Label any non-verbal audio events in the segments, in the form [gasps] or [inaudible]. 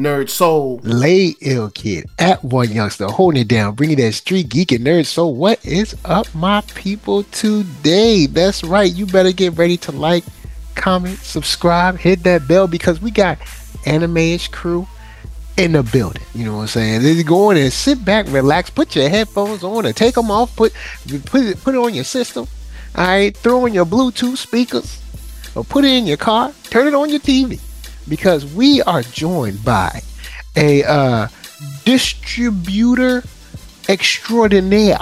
Nerd Soul. Lay Ill Kid at One Youngster, holding it down, bringing that street geek and nerd. So, what is up, my people, today? That's right. You better get ready to like, comment, subscribe, hit that bell because we got Anime-ish crew in the building. You know what I'm saying? Then go in and sit back, relax, put your headphones on or take them off, put put it put it on your system. All right, throw in your Bluetooth speakers or put it in your car, turn it on your TV because we are joined by a uh, distributor extraordinaire.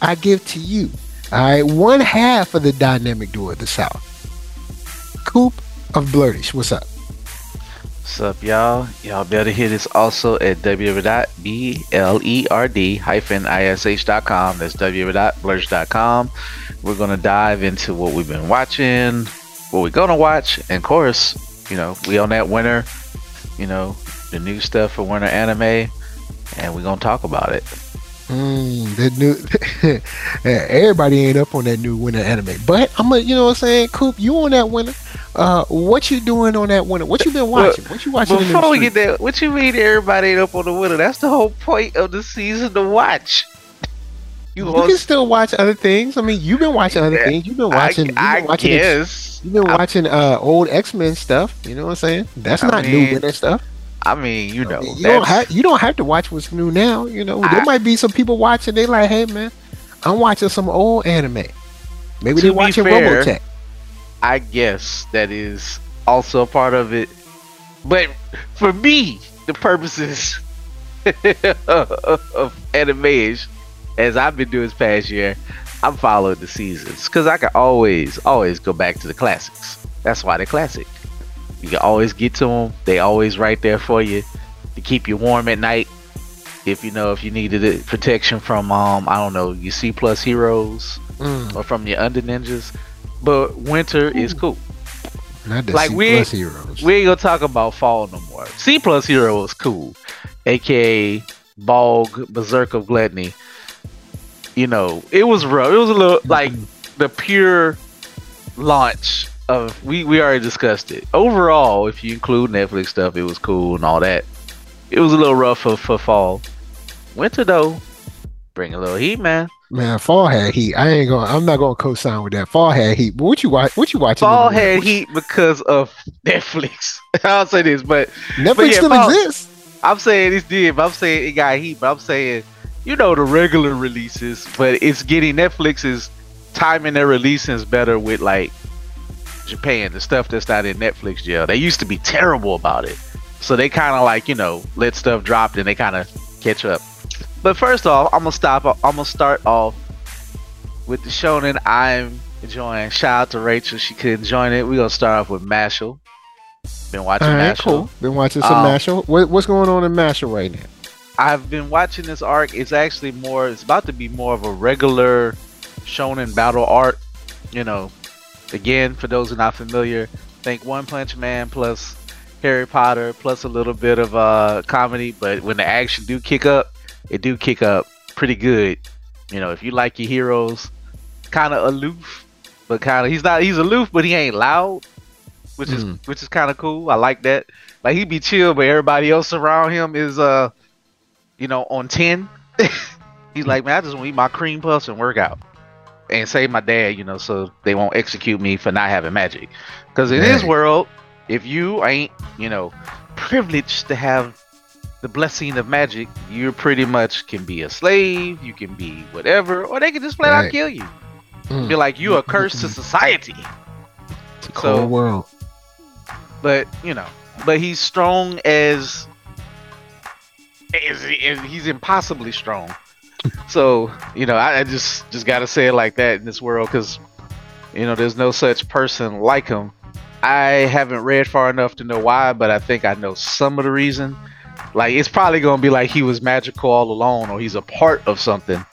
I give to you, all right, one half of the dynamic duo of the South. Coop of Blerdish, what's up? What's up, y'all? Y'all better hear this also at www.blerd-ish.com. That's www.blurge.com. We're gonna dive into what we've been watching, what we're gonna watch, and of course, you know, we on that winter, you know, the new stuff for winter anime, and we're gonna talk about it. Mm, that new [laughs] everybody ain't up on that new winter anime, but I'm a, you know what I'm saying, Coop, you on that winter. Uh, what you doing on that winter? What you been watching? What you watching? Before we get there, what you mean everybody ain't up on the winter? That's the whole point of the season to watch. You, you can still watch other things. I mean, you've been watching other things. You've been watching. You've been I watching guess. you've been I- watching uh old X Men stuff. You know what I'm saying? That's I not mean, new winter stuff. I mean, you know, you don't have you don't have to watch what's new now. You know, there I- might be some people watching. They like, hey man, I'm watching some old anime. Maybe they're watching fair, Robotech. I guess that is also a part of it. But for me, the purposes [laughs] of anime as I've been doing this past year, I'm following the seasons because I can always, always go back to the classics. That's why they're classic. You can always get to them. They always right there for you to keep you warm at night. If you know if you needed it, protection from um I don't know your C plus heroes Mm, or from your under ninjas, but winter is cool. not the like C we- plus heroes. We ain't gonna talk about fall no more. C plus hero was cool, aka Bog Berserk of Gluttony. You know, it was rough. It was a little like the pure launch of we we already discussed it. Overall, if you include Netflix stuff, it was cool and all that. It was a little rough for, for fall. Winter though, bring a little heat, man. Man, fall had heat. I ain't to I'm not to co-sign with that. Fall had heat. But what you watch? What you watching? Fall had What- heat because of [laughs] Netflix. [laughs] I'll say this, but Netflix yeah, still fall- exists. I'm saying it's did, but I'm saying it got heat, but I'm saying, you know, the regular releases, but it's getting Netflix is timing their releases better with like Japan, the stuff that's not in Netflix jail. They used to be terrible about it. So they kind of like, you know, let stuff drop and they kind of catch up. But first off, I'm gonna stop. I'm gonna start off with the shonen I'm enjoying. Shout out to Rachel, she couldn't join it. We're gonna start off with Mashle. Been watching All right, Mashle. cool. Been watching some Um, Mashle. What, what's going on in Mashle right now? I've been watching this arc. It's actually more. It's about to be more of a regular shonen battle art. You know, again for those who are not familiar, think One Punch Man plus Harry Potter plus a little bit of uh comedy. But when the action do kick up, it do kick up pretty good. You know, if you like your heroes, kind of aloof, but kind of he's not. He's aloof, but he ain't loud, which is Mm. which is kind of cool. I like that. Like he be chill, but everybody else around him is uh you know, on 10. [laughs] He's like, man, I just want to eat my cream puffs and work out. And save my dad, you know, so they won't execute me for not having magic. Because in his world, if you ain't, you know, privileged to have the blessing of magic, you pretty much can be a slave, you can be whatever, or they can just flat out kill you. Mm. Be like, you a curse to society. It's a cold so- world. but you know, but he's strong as, as, as he's impossibly strong. so you know, I, I just just gotta say it like that in this world because you know, there's no such person like him. I haven't read far enough to know why, but I think I know some of the reason. Like it's probably gonna be like he was magical all alone, or he's a part of something,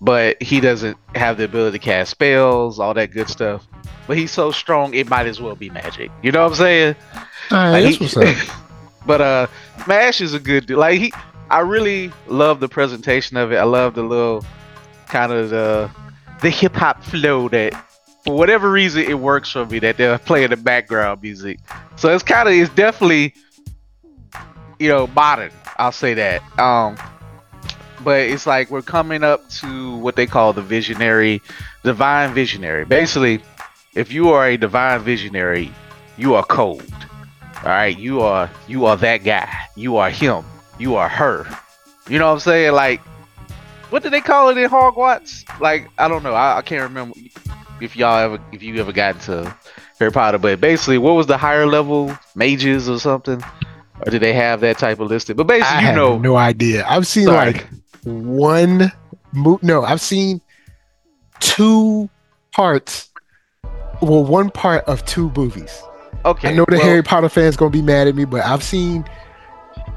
but he doesn't have the ability to cast spells, all that good stuff. But he's so strong, it might as well be magic. You know what I'm saying? Right, Like, that's he- [laughs] but uh Mash is a good dude. Like he I really love the presentation of it. I love the little kind of the the hip hop flow that for whatever reason it works for me that they're playing the background music. So it's kind of it's definitely you know, modern. I'll say that. Um, but it's like we're coming up to what they call the visionary, divine visionary. Basically, if you are a divine visionary, you are cold. All right, you are you are that guy. You are him. You are her. You know what I'm saying? Like, what did they call it in Hogwarts? Like, I don't know. I, I can't remember if y'all ever if you ever got into Harry Potter, but basically, what was the higher level mages or something? Or did they have that type of listed? But basically, I you have know, no idea. I've seen Sorry. like one mo- no, I've seen two parts. Well, one part of two movies. okay. I know the well, Harry Potter fans gonna be mad at me, but I've seen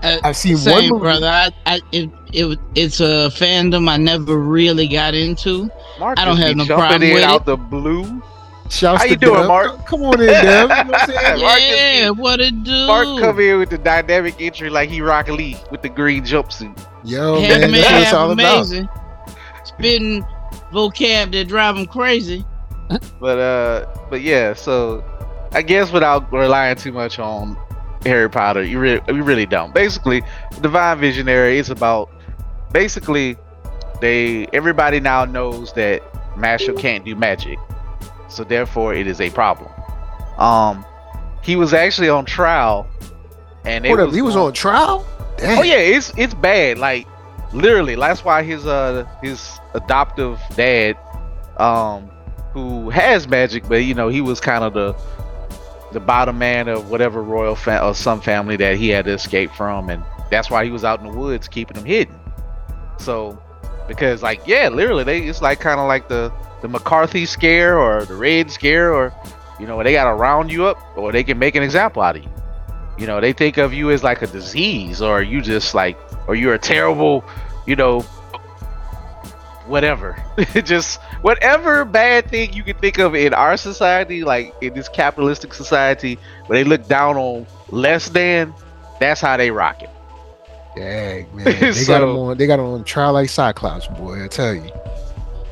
Uh, I've seen one movie. brother. I, I, it, it, it's a fandom I never really got into. Mark I don't have no problem in with out it. the blue. Shouts How you doing, Dev. Mark? Come on in, Dev. You know what I'm [laughs] saying? Mark just yeah, what it do? Mark come in with the dynamic entry like he Rock Lee with the green jumpsuit. Yo, Half man, man, that's what it's half all about. amazing. Spitting vocab that drive him crazy. But uh, but yeah. So I guess without relying too much on Harry Potter, you really we really don't. Basically, Divine Visionary is about basically they everybody now knows that Marshall can't do magic, so therefore it is a problem. Um, he was actually on trial, and it Hold up, was he was going- on trial? Damn. Oh yeah, it's it's bad. Like literally, that's why his uh his adoptive dad, um, who has magic, but you know he was kind of the the bottom man of whatever royal fa- or some family that he had to escape from, and that's why he was out in the woods keeping them hidden. So, because like yeah, literally, they it's like kind of like the the McCarthy scare or the Red scare, or you know, they gotta round you up, or they can make an example out of you. You know, they think of you as like a disease, or you just like, or you're a terrible, you know, whatever. [laughs] just whatever bad thing you can think of in our society, like in this capitalistic society, where they look down on less than, that's how they rock it. Dang, [laughs] man. They So- got them on they got them on trial like Cyclops, boy. I tell you.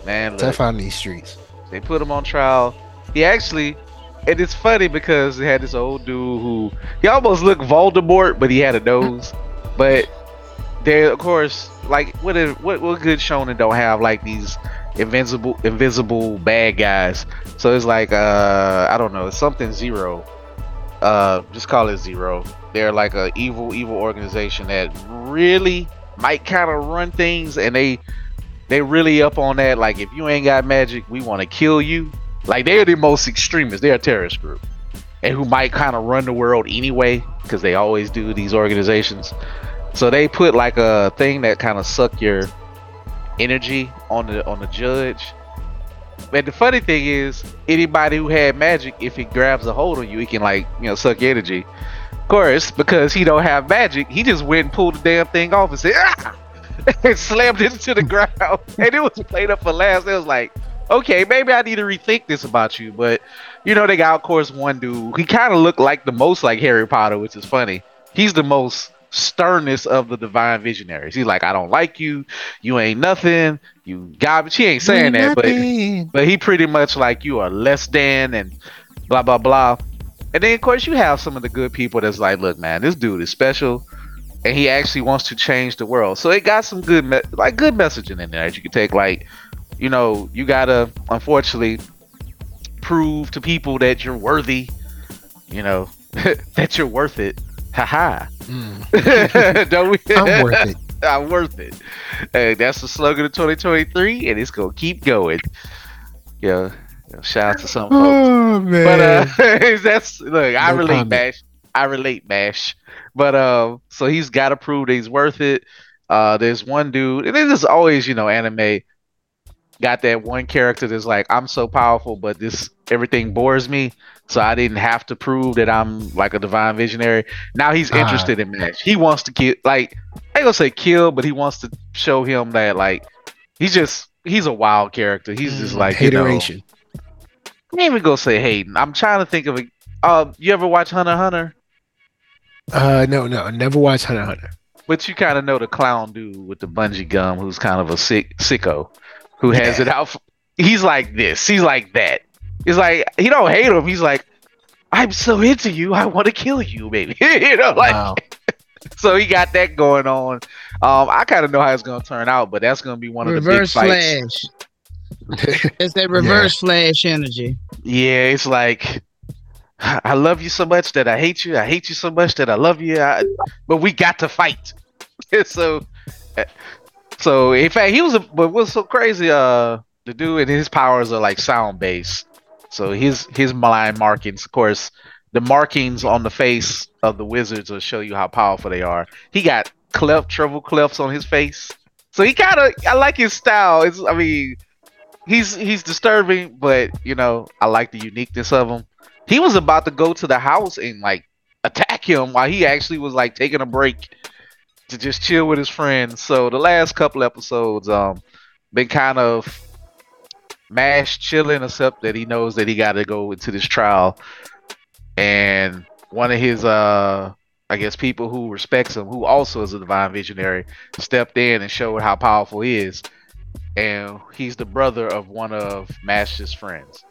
Man, look, Tough in these streets. they put him on trial. He actually, and it's funny because they had this old dude who he almost looked Voldemort, but he had a nose. [laughs] but they, of course, like what is what what good shonen don't have like these invincible invisible bad guys. So it's like uh I don't know, something zero. Uh, just call it zero. They're like a evil evil organization that really might kind of run things, and they they really up on that. Like, if you ain't got magic, we want to kill you. Like, they're the most extremists. They're a terrorist group, and who might kind of run the world anyway, because they always do these organizations. So they put like a thing that kind of suck your energy on the on the judge. But the funny thing is, anybody who had magic, if he grabs a hold on you, he can like you know suck energy. Of course, because he don't have magic, he just went and pulled the damn thing off and said, ah! [laughs] and slammed it into the ground. [laughs] And it was played up for last. It was like, okay, maybe I need to rethink this about you. But you know, they got of course one dude. He kind of looked like the most like Harry Potter, which is funny. He's the most sternest of the divine visionaries. He's like, I don't like you. You ain't nothing. You garbage. He ain't saying that, but but he pretty much like you are less than and blah blah blah. And then of course you have some of the good people that's like, look, man, this dude is special, and he actually wants to change the world. So it got some good me- like good messaging in there that you could take. Like, you know, you gotta unfortunately prove to people that you're worthy. You know, [laughs] that you're worth it. Haha. Mm, [laughs] Don't we? I'm worth it. [laughs] I'm worth it. Hey, that's the slogan of 2023, and it's gonna keep going. Yeah, shout out to some folks. Oh man. But uh, [laughs] that's look, I relate, comment. Bash. I relate, Bash. But uh, so he's got to prove that he's worth it. Uh, there's one dude, and is always, you know, anime. Got that one character that's like, I'm so powerful, but this everything bores me, so I didn't have to prove that I'm like a divine visionary. Now he's Ah. interested in Mash. He wants to kill, like, I ain't gonna say kill, but he wants to show him that like he's just he's a wild character. He's just like you know, hateration. I ain't even gonna say hating. I'm trying to think of a. Uh, you ever watch Hunter Hunter? Uh no, no, I never watched Hunter Hunter. But you kind of know the clown dude with the bungee gum, who's kind of a sick sicko, who has Yeah. it out. For, he's like this. He's like that. He's like he don't hate him. He's like, I'm so into you. I want to kill you, baby. [laughs] you know, like wow. [laughs] so he got that going on. Um, I kind of know how it's gonna turn out, but that's gonna be one of reverse the big fights. flash. [laughs] It's that reverse flash energy. Yeah, it's like I love you so much that I hate you. I hate you so much that I love you. I, but we got to fight. so, so in fact, he was. A, but what's so crazy? Uh, the dude and his powers are like sound based. So his his line markings, of course, the markings on the face of the wizards will show you how powerful they are. He got cleft, treble clefts on his face. So he kind of, I like his style. It's, I mean, he's he's disturbing, but you know, I like the uniqueness of him. He was about to go to the house and like attack him while he actually was like taking a break to just chill with his friends. So the last couple episodes, um, been kind of mash chilling, except that he knows that he got to go into this trial, and one of his uh I guess people who respects him, who also is a divine visionary, stepped in and showed how powerful he is. And he's the brother of one of Mash's friends.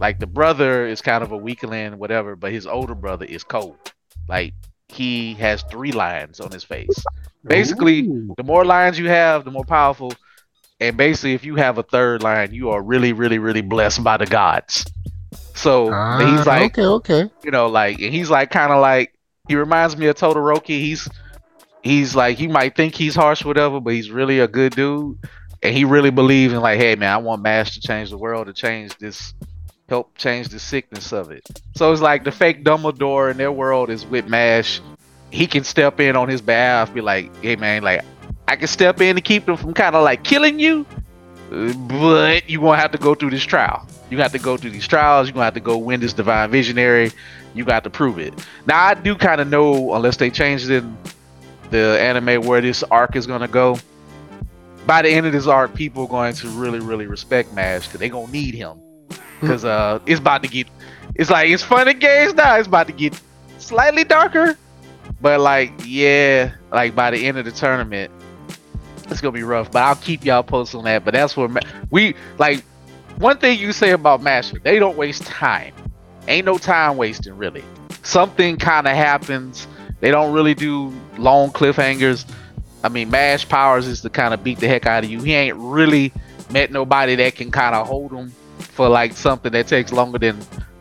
Like the brother is kind of a weakling, whatever, but his older brother is cold. Like he has three lines on his face. Basically, Ooh. the more lines you have, the more powerful. And basically, if you have a third line, you are really, really, really blessed by the gods. So Ah, he's like, okay, okay. you know, like, and he's like, kind of like, he reminds me of Todoroki. He's, he's like, he might think he's harsh, whatever, but he's really a good dude, and he really believes in like, hey man, I want Mash to change the world, to change this, help change the sickness of it. So it's like the fake Dumbledore in their world is with Mash. He can step in on his behalf, be like, hey man, like, I can step in to keep them from kind of like killing you, but you gonna have to go through this trial. You got to go through these trials. You're gonna have to go win this divine visionary. You got to prove it. Now I do kind of know, unless they changed it in the anime where this arc is gonna go. By the end of this arc, people are going to really, really respect Mash because they gonna need him. Because uh, it's about to get. It's like it's fun and games now. It's about to get slightly darker, but like yeah, like by the end of the tournament, it's gonna be rough. But I'll keep y'all posted on that. But that's Ma- we like one thing you say about Master, they don't waste time. Ain't no time wasting really. Something kind of happens. They don't really do long cliffhangers. I mean, Mash Powers is to kind of beat the heck out of you. He ain't really met nobody that can kind of hold him for like something that takes longer than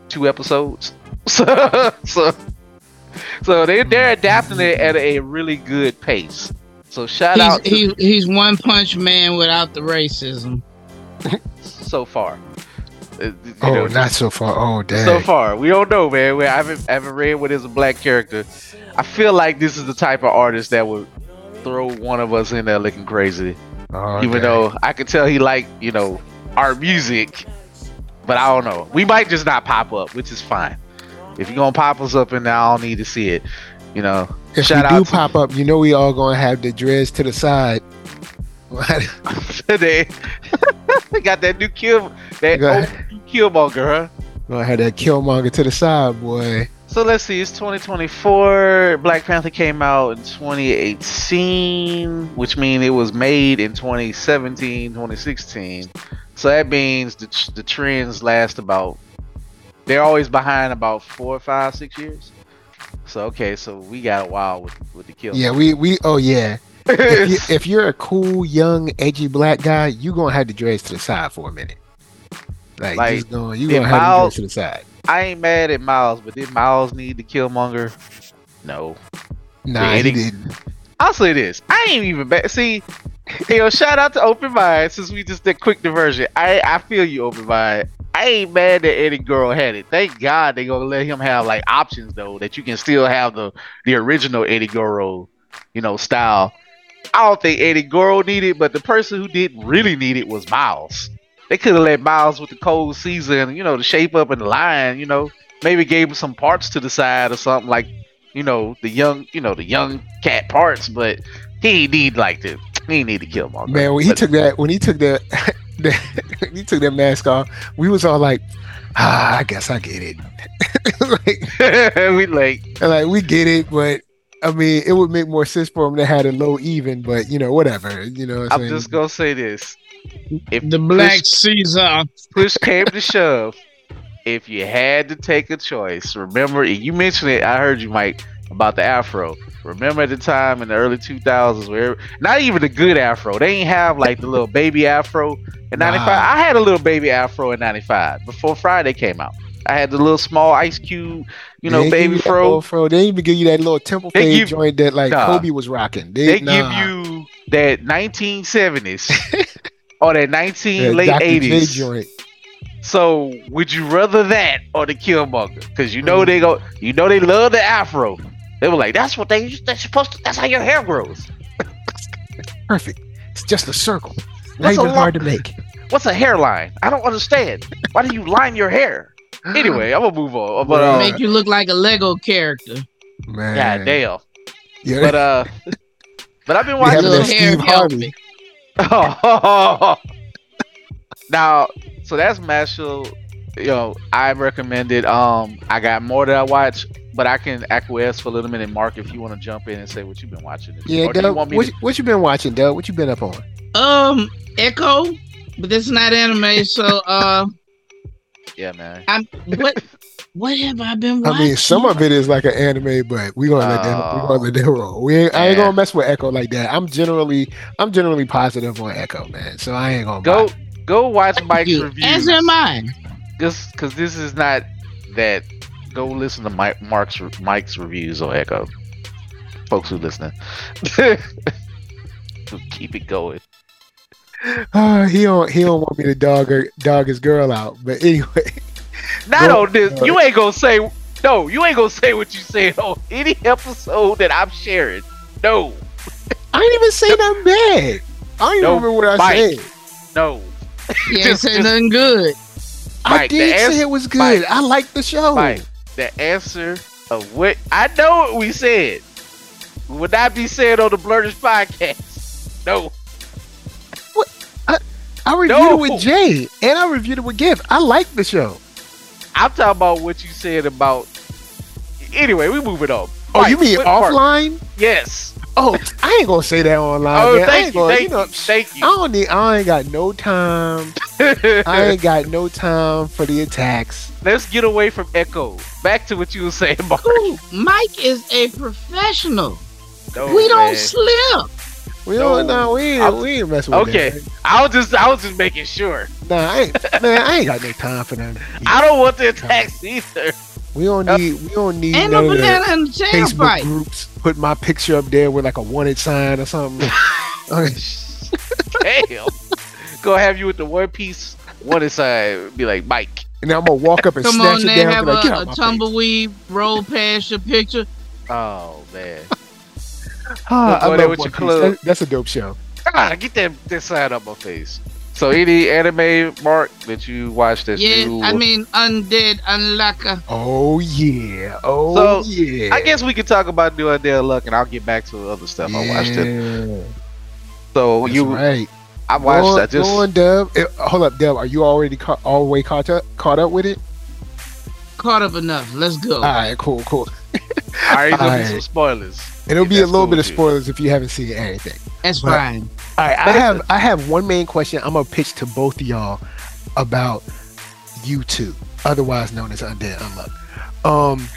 two episodes. [laughs] So, so, so they they're adapting it at a really good pace. So shout He's, out to he, he's one punch man without the racism. [laughs] so far. Uh, you Oh, know, not so far. Oh, dang. so far. We don't know, man. We I haven't, I haven't read what is a black character. I feel like this is the type of artist that would throw one of us in there looking crazy. Oh, Even dang. though I could tell he like, you know, our music, but I don't know. We might just not pop up, which is fine. If you're gonna pop us up there, I don't need to see it. You know. if shout we do pop up, you know we all gonna have the dreads to the side. [laughs] they they [laughs] got that new kill that old Killmonger, huh? gonna have that Killmonger to the side, boy. So let's see, it's 2024. Black Panther came out in 2018, which means it was made in 2017, 2016. So that means the, the trends last about, they're always behind about four, five, six years. So, okay, so we got a while with, with the kill. Yeah, we we. Oh yeah. If, you, [laughs] if you're a cool, young, edgy black guy, you're gonna have to dress to the side for a minute. Like, Like, just going, you if gonna have to dress to the side. I ain't mad at Miles, but did Miles need the Killmonger? No. Nah, Yeah, he didn't. I'll say this. I ain't even bad. See, yo, shout out to Open Mind since we just did quick diversion. I I feel you, Open Mind. I ain't mad that Eddy Gordo had it. Thank God they gonna let him have like options though, that you can still have the the original Eddy Gordo, you know, style. I don't think Eddy Gordo needed, but the person who did really need it was Miles. They could have let Miles with the cold season, you know, the shape up and the line, you know, maybe gave him some parts to the side or something like, you know, the young, you know, the young cat parts, but he ain't need like to, he ain't need to kill Mark. Man, when he But- took that, when he took that, [laughs] that he took that mask off, we was all like, ah, I guess I get it. [laughs] like, [laughs] we like like we get it, but I mean, it would make more sense for him to have a low even, but you know, whatever. You know, what I'm I'm just gonna say this. If The Black push, Caesar. push came to shove, if you had to take a choice, remember you mentioned it, I heard you Mike. about the afro. Remember at the time in the early 2000s where not even the good afro. They ain't have like the little baby afro in 95. Nah. I had a little baby afro in 95 before Friday came out. I had the little small ice cube, you know, They ain't give baby fro. fro. They even give you that little temple They give- joint that like Nah. Kobe was rocking. They, They nah. give you that 1970s [laughs] or that 19 that late Dr. J 80s. joint. So would you rather that or the Killmonger? Because you Mm. know they go, you know they love the afro. They were like, that's what they that's supposed to. That's how your hair grows. [laughs] Perfect. It's just a circle. Not What's a even hard to make. [laughs] What's a hairline? I don't understand. Why do you line your hair? [gasps] Anyway, I'm gonna move on. But uh, Make you look like a Lego character. man. god damn. Yeah. But uh, [laughs] but I've been We having watching. Little hair Steve Harvey. Helmet. [laughs] now, so that's Mashle. You know, I recommended. Um, I got more that I watch, but I can acquiesce for a little minute. Mark, if you want to jump in and say what you've been watching, yeah, or do you Doug, want me what, to- what you been watching, Doug? What you been up on? Um, Echo, but this is not anime. So, uh, yeah, man. I'm what? What have I been I mean, some of it is like an anime, but we gonna let them we Oh. gonna let them roll. We ain't, I ain't gonna mess with Echo like that. I'm generally I'm generally positive on Echo, man. So I ain't gonna Go, bother. go watch Mike's you. review. As am I. Just because this is not that. Go listen to Mike, Mark's Mike's reviews on Echo. Folks who listening, [laughs] keep it going. Uh, he don't he don't want me to dog her dog his girl out. But anyway, [laughs] Not Go- on this. You ain't gonna say no. You ain't gonna say what you said on any episode that I'm sharing. No, I ain't even say nothing bad. I don't even No, remember what I Mike. said. no, You ain't Just- say nothing good. I Mike, the did ans- say it was good. Mike. I like the show. Mike. The answer of what I know what we said would not be said on the Blerdish podcast. No, I reviewed No. it with Jay and I reviewed it with Gift. I like the show. I'm talking about what you said about. Anyway, we moving on. Oh, Mike, you mean what part- offline? Yes. Oh, I ain't gonna say that online. Oh, man. I thank ain't you, gonna, thank know, you, thank I don't need. I ain't got no time. [laughs] I ain't got no time for the attacks. Let's get away from Echo. Back to what you were saying, Mark. Ooh, Mike is a professional. No, we don't man. slip. We No. don't. No, we ain't. We ain't messing with Okay. that. I was just, I was just making sure. Nah, I ain't, man, I ain't got no time for them. I don't want the attacks either. We don't need. We don't need Ain't no the banana in the chair Facebook fight. groups. Put my picture up there with like a wanted sign or something. [laughs] Damn. Go have you with the one piece, one inside, be like Mike. And then I'm gonna walk up and Come snatch on, it they down. have and be like, Get a, out a face." tumbleweed roll past your picture. Oh man. Ah, Go I there love with One your Piece. club. That- that's a dope show. Ah, get that that sign up my face. So any anime Mark that you watched that's Yeah, new? I mean undead, unlucker. Oh yeah. Oh So, yeah. I guess we could talk about New Undead Luck, and I'll get back to the other stuff I watched. It. Yeah, So that's you, right. I watched. Go on, I just go on, Dub. Eh, hold up, Dub. Are you already ca- all the way caught up? Caught up with it? Caught up enough. Let's go. All right, cool, cool. [laughs] All right, gonna be Alright. some spoilers. It'll be a little cool bit of with you. spoilers if you haven't seen anything. That's But- fine. All right, I have I have one main question. I'm gonna pitch to both of y'all about YouTube, otherwise known as Undead Unluck. Um,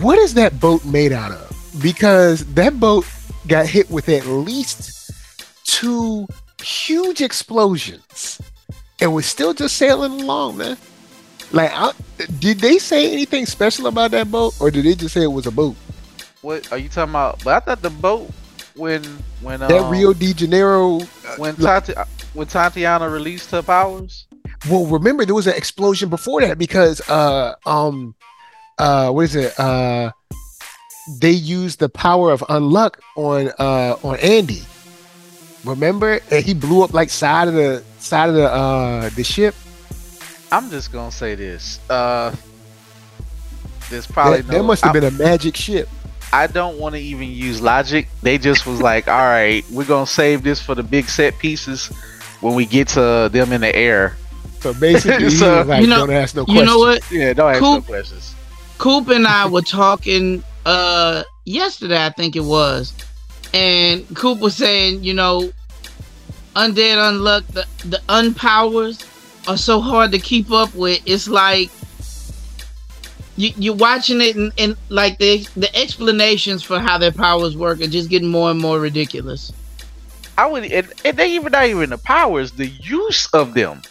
what is that boat made out of? Because that boat got hit with at least two huge explosions, and was still just sailing along, man. Like, I, did they say anything special about that boat, or did they just say it was a boat? What are you talking about? But I thought the boat when when um, That Rio de Janeiro. uh, when like- Tati, when Tatiana released her powers. Well, remember there was an explosion before that because uh um uh what is it uh they used the power of unluck on uh on Andy. Remember, and he blew up like side of the side of the uh the ship. I'm just gonna say this. Uh, there's probably that, no. that must have I, been a magic ship. I don't want to even use logic. They just was like, [laughs] all right, we're gonna save this for the big set pieces when we get to them in the air. So basically, [laughs] So- was like, You know- "Don't ask no You know what? Yeah, don't ask Cool. no questions. Coop and I were talking uh yesterday, I think it was, and Coop was saying, you know, undead unluck, the the unpowers are so hard to keep up with. It's like you you're watching it and, and like the the explanations for how their powers work are just getting more and more ridiculous. I would, and, and they even not even the powers, the use of them.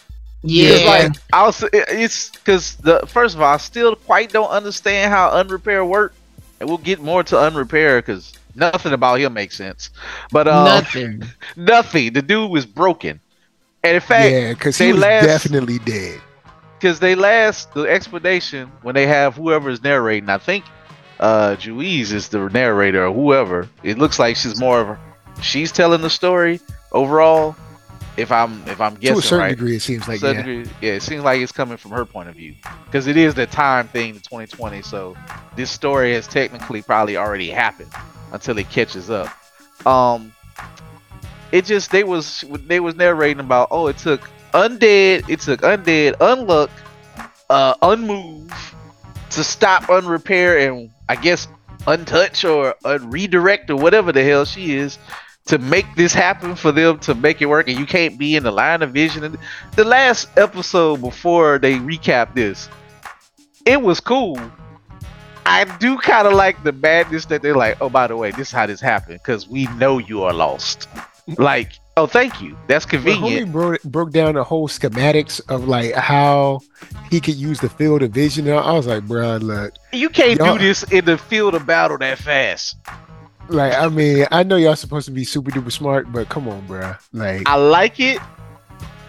Yeah, It's like I was, it's because the first of all, I still quite don't understand how unrepair work, and we'll get more to unrepair because nothing about him makes sense. But um, nothing. [laughs] nothing. The dude was broken, and in fact, yeah, because they he was last- definitely dead. because they last the explanation when they have whoever is narrating. I think uh Juiz is the narrator or whoever. It looks like she's more of a, she's telling the story overall. If I'm if I'm guessing to a certain right. degree, it seems like yeah. degree, yeah, it seems like it's coming from her point of view because it is the time thing in 2020. So this story has technically probably already happened until it catches up. Um, it just they was they was narrating about oh it took undead it took undead unluck uh unmove to stop unrepair and I guess untouch or unredirect or whatever the hell she is to make this happen for them to make it work. And you can't be in the line of vision. And the last episode before they recap this it was cool. I do kind of like the madness that they're like oh by the way this is how this happened because we know you are lost like oh thank you that's convenient homie broke, broke down the whole schematics of like how he could use the field of vision. I was like, bro, look, you can't do this in the field of battle that fast like I mean, I know y'all supposed to be super duper smart, but come on, bro. Like, I like it,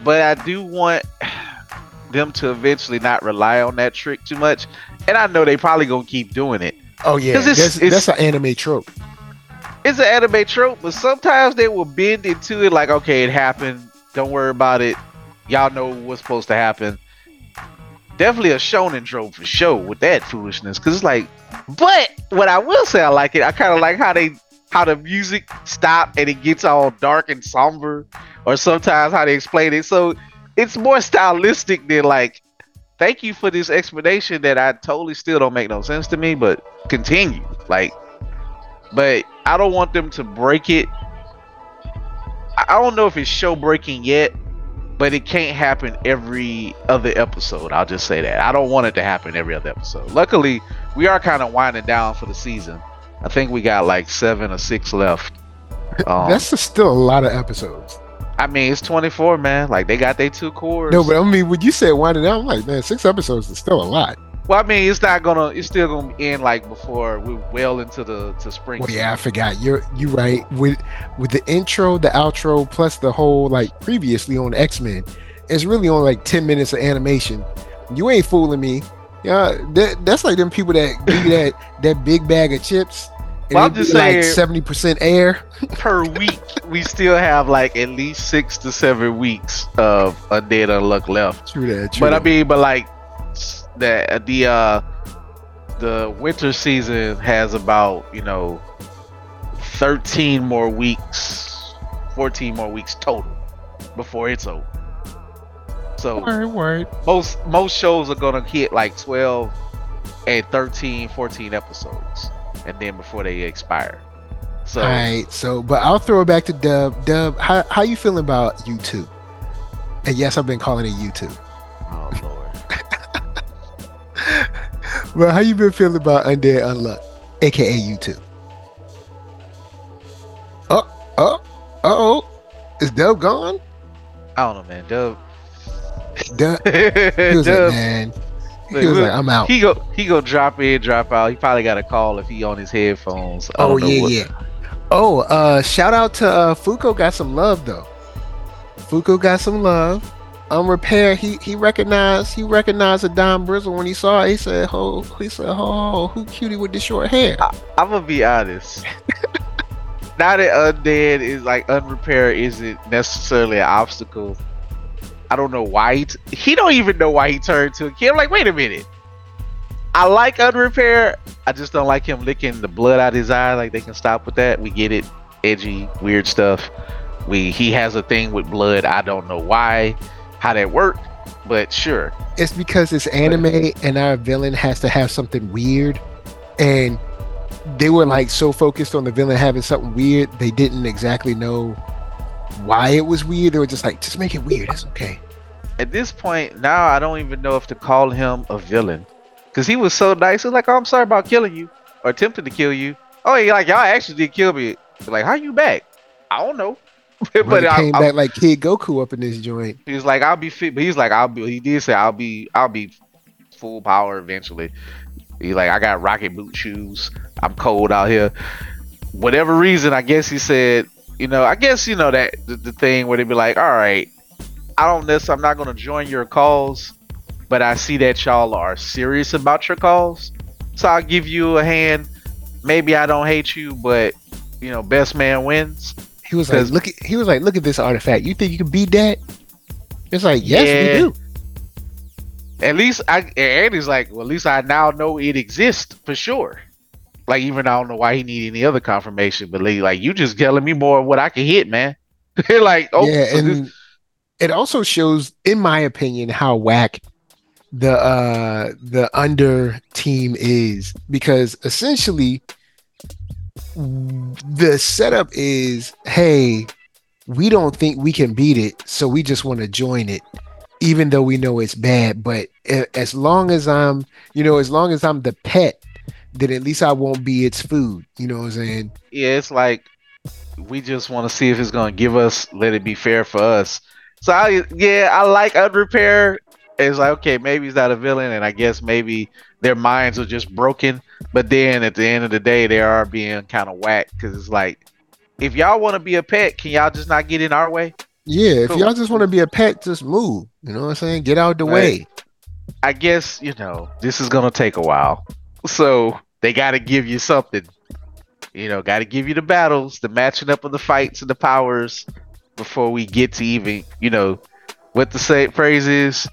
but I do want [sighs] them to eventually not rely on that trick too much. And I know they probably gonna keep doing it. oh yeah, it's- that's, it's- that's an anime trope. It's an anime trope, but sometimes they will bend into it like, okay, it happened. Don't worry about it. Y'all know what's supposed to happen. Definitely a shonen trope for sure with that foolishness. Cause it's like, but what I will say, I like it. I kind of like how they how the music stop and it gets all dark and somber, or sometimes how they explain it. So it's more stylistic than like, thank you for this explanation that I totally still don't make no sense to me, but continue. Like, but I don't want them to break it. I don't know if it's show breaking yet, but it can't happen every other episode. I'll just say that. I don't want it to happen every other episode. Luckily, we are kind of winding down for the season. I think we got like seven or six left. Um, [laughs] that's still a lot of episodes. I mean, it's 24, man. Like they got their two cours. No, but I mean, when you said winding down, I'm like, man, six episodes is still a lot. Well, I mean, it's not gonna. It's still gonna end like before we're well into the to spring. Well, yeah, I forgot. You're you right with with the intro, the outro, plus the whole like previously on X Men. It's really only like ten minutes of animation. You ain't fooling me. Yeah, that, that's like them people that give you that [laughs] that big bag of chips. And Well, I'm just saying- seventy percent air. [laughs] per week, we still have like at least six to seven weeks of undead unluck left. True that. True But I mean, but like s- the the uh the winter season has about you know thirteen more weeks, fourteen more weeks total before it's over. So word, word. most most shows are gonna hit like 12 and 13 14 episodes and then before they expire so All right, so but I'll throw it back to Dub. Dub, how how you feeling about YouTube? And yes, I've been calling it YouTube. oh lord [laughs] Well, how you been feeling about Undead Unluck, aka YouTube? Oh, oh, uh oh, is Dub gone? i don't know man dub Dub, [laughs] he was like, man, he Look, was like, I'm out. he go he go drop in drop out he probably got a call if he on his headphones I Oh yeah, what- yeah. Oh, uh, shout out to uh, Fuko. Got some love though. Fuko got some love. Um, repair. He he recognized he recognized a Don Brizzle when he saw it. He said, "Oh, he said, oh, who cutie with the short hair?" i'm gonna be honest [laughs] now that undead is like unrepaired isn't necessarily an obstacle i don't know why he, t- he don't even know why he turned to a kid i'm like wait a minute I like unrepair. I just don't like him licking the blood out of his eye. Like they can stop with that. We get it. Edgy, weird stuff. We he has a thing with blood. I don't know why, how that worked, but sure. It's because it's anime and our villain has to have something weird, and they were like so focused on the villain having something weird, they didn't exactly know why it was weird. They were just like, just make it weird. It's okay. At this point, now I don't even know if to call him a villain. Cause he was so nice. He was like, "Oh, I'm sorry about killing you or attempting to kill you." Oh, he like y'all actually did kill me. Like, how you back? I don't know. [laughs] but I, came I- back like Kid Goku up in this joint. He's like, "I'll be fit," but he's like, "I'll be." He did say, "I'll be, I'll be full power eventually." He's like, "I got rocket boot shoes. I'm cold out here." Whatever reason, I guess he said, you know, I guess you know that the, the thing where they be like, "All right, I don't necessarily, I'm not gonna join your cause, but I see that y'all are serious about your cause, so I'll give you a hand. Maybe I don't hate you, but you know, best man wins." He was like, look at he was like, look at this artifact. You think you can beat that? It's like, yes, Yeah. we do. At least I and Andy's like, well, at least I now know it exists for sure. Like even I don't know why he need any other confirmation, but like, like you just telling me more of what I can hit, man. [laughs] like, oh, yeah, so and this- it also shows, in my opinion, how whack the uh the under team is because essentially the setup is hey we don't think we can beat it so we just want to join it even though we know it's bad but as long as i'm you know as long as i'm the pet then at least i won't be its food you know what i'm saying yeah, it's like we just want to see if it's gonna give us, let it be fair for us. So I, yeah, I like Unrepair. It's like okay, maybe he's not a villain, and I guess maybe their minds are just broken. But then at the end of the day, they are being kind of whack because it's like, if y'all want to be a pet, can y'all just not get in our way? yeah if y'all just want to be a pet just move you know what i'm saying get out the Right. way I guess you know this is gonna take a while, so they got to give you something. You know, got to give you the battles, the matching up of the fights and the powers before we get to even, you know, what the say phrase is.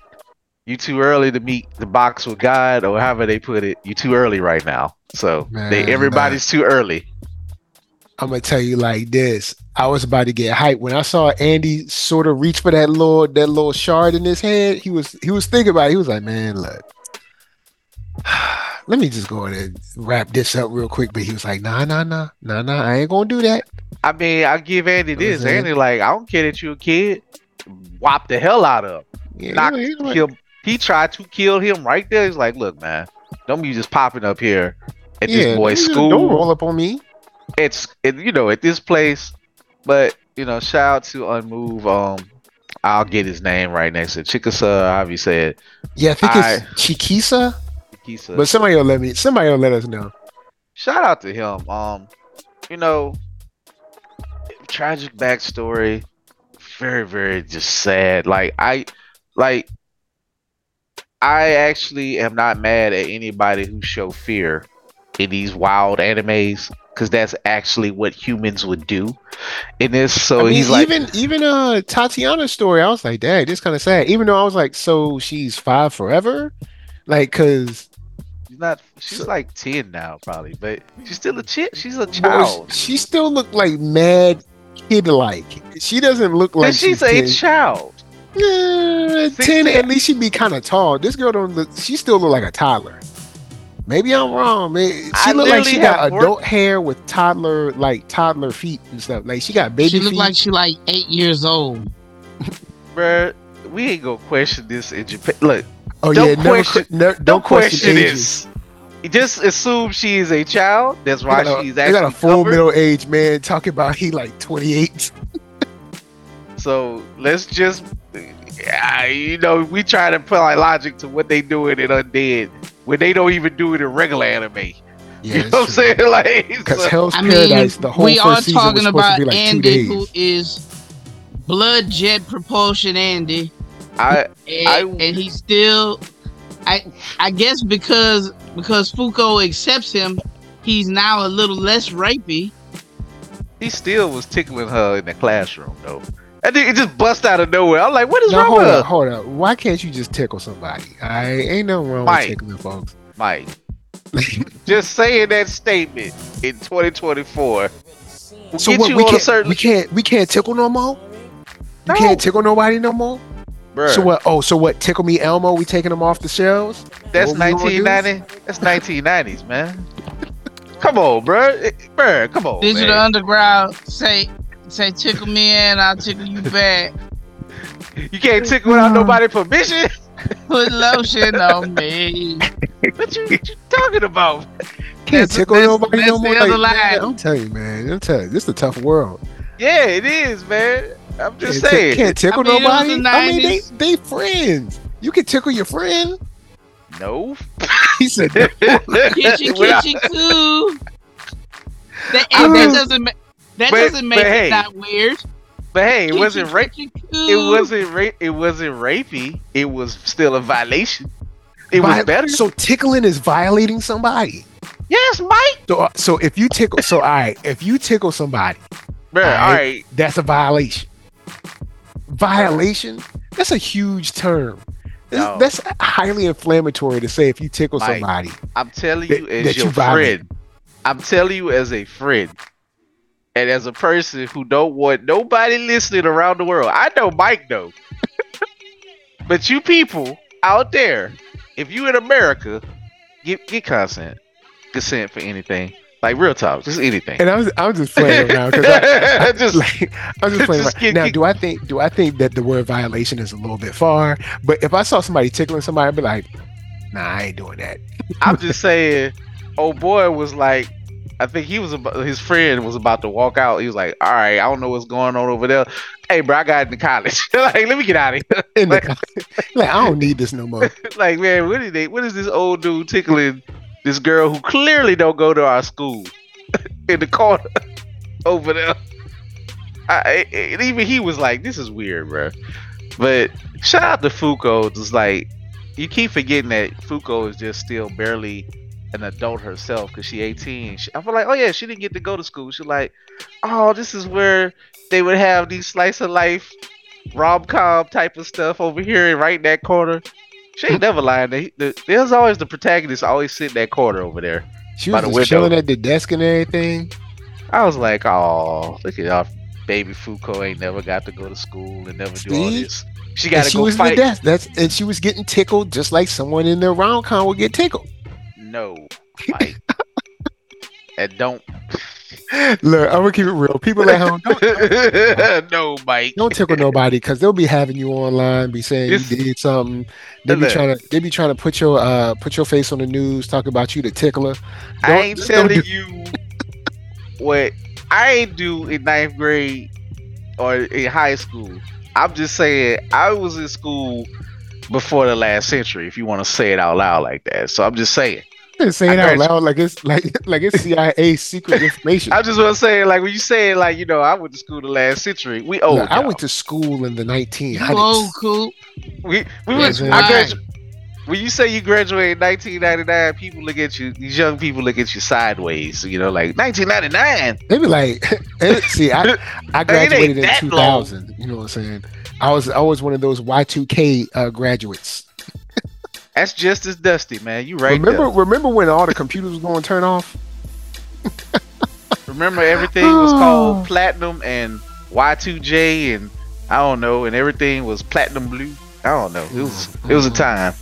You too early to meet the box with God, or however they put it. You too early right now. So Man, they everybody's too early. I'm gonna tell you like this. I was about to get hyped when I saw Andy sort of reach for that little that little shard in his head. He was he was thinking about it. He was like, "Man, look, [sighs] let me just go ahead and wrap this up real quick." But he was like, "Nah, nah, nah, nah, nah. I ain't gonna do that." I mean, I give Andy Know this. Andy like, I don't care that you a kid. Whop the hell out of him. Yeah, knocked you know what? him. He tried to kill him right there. He's like, "Look, man, don't be just popping up here at yeah, this boy's school. Don't roll up on me. It's it, you know at this place." But you know, shout out to Unmove. Um, I'll get his name right next to Chickasaw. Avi said, Yeah, I think I- it's Chikisa, Chikisa. but somebody will let me. Somebody will let us know. shout out to him. Um, you know, tragic backstory, very very just sad. Like I, like I actually am not mad at anybody who show fear in these wild animes because that's actually what humans would do. In this, so I mean, he's like, even even uh Tatiana's story, I was like, "Dang, this kind of sad." Even though I was like, "So she's five forever," like, cause she's not. She's So- like ten now, probably, but she's still a chick. She's a child. she still looked like mad kid like. She doesn't look like she's she's, a 10. child. Yeah, ten at least she'd be kind of tall. This girl don't look. She still look like a toddler. Maybe I'm wrong. Maybe she look like she got have work- adult hair with toddler like toddler feet and stuff. Like she got baby She looked feet. like she like eight years old. Bruh, we ain't gonna question this in Japan. Look, oh don't yeah, never question- que- ne- don't, don't question, question this. Just assume she is a child. That's why got, a, she's they actually got a full covered. middle aged man talking about he like 28. So let's just, yeah, you know, we try to apply logic to what they doing in Undead when they don't even do it in regular anime. Yeah, you know what I'm saying? [laughs] Like, Because so- Hell's I mean, Paradise, the whole we first are season was talking supposed about to be like two Andy, who is blood jet propulsion Andy, I and, I- and he still, I I guess because because Fuko accepts him, he's now a little less rapey. he still was tickling her in the classroom though. And then it just bust out of nowhere. I'm like, what is No, wrong hold with up, her? hold up. Why can't you just tickle somebody? I ain't nothing wrong Mike. with tickling folks. Mike, [laughs] just saying that statement in 2024 will so get what? you We on can't, certain. we can't, we can't tickle no more. You No. can't tickle nobody no more. Bruh, So what? Oh, so what? Tickle me, Elmo. We taking them off the shelves? that's what we gonna do? 1990. That's 1990s, man. Come on, bruh. Bruh, come on. Digital man. Underground say say tickle me and I'll tickle you back. You can't tickle without nobody permission. Put lotion on me. [laughs] What you, what you talking about? Can't That's- tickle that's- nobody no that's the more. other Like, man, line. I'm telling you, man. I'm telling you, this is a tough world. Yeah, it is, man. I'm just Can't, ti- saying. can't tickle I mean, nobody. I mean, they they friends. You can tickle your friend. No. [laughs] He said, no. [laughs] Kitchen, Well, I- kitchen, cool. That, and that doesn't ma- that But- doesn't make but it hey, not weird. But hey, it wasn't Kitchen, rape. It wasn't rape. It wasn't rapey. It was still a violation. It was better. So tickling is violating somebody. yes, Mike. So, uh, so if you tickle, so all right, if you tickle somebody, Bro, all Alright. right. that's a violation. Violation. That's a huge term. That's- No. That's highly inflammatory to say if you tickle Mike, somebody. I'm telling That- you as that your you friend. I'm telling you as a friend. And as a person who don't want nobody listening around the world. I know Mike though. [laughs] but you people out there, if you in America, get get consent. Consent for anything. Like real talk, just anything. And I was, I was just playing around because I, [laughs] I Just- like, I was just [laughs] playing just around. get- Now, get- do I think, do I think that the word violation is a little bit far? But if I saw somebody tickling somebody, I'd be like, Nah, I ain't doing that. I'm just saying, oh boy was like, I think he was about, his friend was about to walk out. He was like, "All right, I don't know what's going on over there. Hey, bro, I got into college. [laughs] like, let me get out of here. In the, [laughs] like, I don't need this no more. [laughs] like, man, what is they? What is this old dude tickling this girl who clearly don't go to our school in the corner over there? I, and even he was like, "This is weird, bro." But shout out to Fuko. Just like you keep forgetting that Fuko is just still barely an adult herself because she 18. She, I feel like, oh yeah, she didn't get to go to school. She like, oh, this is where they would have these slice of life rom com type of stuff over here and right in that corner. She ain't never lying. They, the, there's always the protagonist always sitting in that corner over there. She By was the window. chilling at the desk and everything. I was like, oh, look at our baby Fuko ain't never got to go to school and never do all this. She got to go was fight. the desk. That's and she was getting tickled just like someone in the rom com would get tickled. No, Mike. [laughs] and don't. Look, I'm gonna keep it real. People at home don't, [laughs] no, Mike. don't tickle nobody because they'll be having you online, be saying It's- you did something. They be trying to they be trying to put your uh put your face on the news, talk about you the tickler. I Don't- ain't telling do- you what I ain't do in ninth grade or in high school. I'm just saying I was in school before the last century, if you want to say it out loud like that. So I'm just saying. Say it I out loud like it's like like it's CIA secret information. I just want to say, like when you say like you know, I went to school the last century. We old. Look, I went to school in the You 1900s. old cool. We we Yeah, went. I gradu- When you say you graduated in 1999, people look at you. These young people look at you sideways. You know, like 1999. They be like, [laughs] see, I, I [laughs] It ain't graduated in that 2000. You know what I'm saying? I was I was one of those Y2K uh, graduates. That's just as dusty, man. You right remember there. remember when all the computers was going to turn off? Remember everything was [sighs] called platinum and Y2J and I don't know, and everything was platinum blue. I don't know. It was it was a time.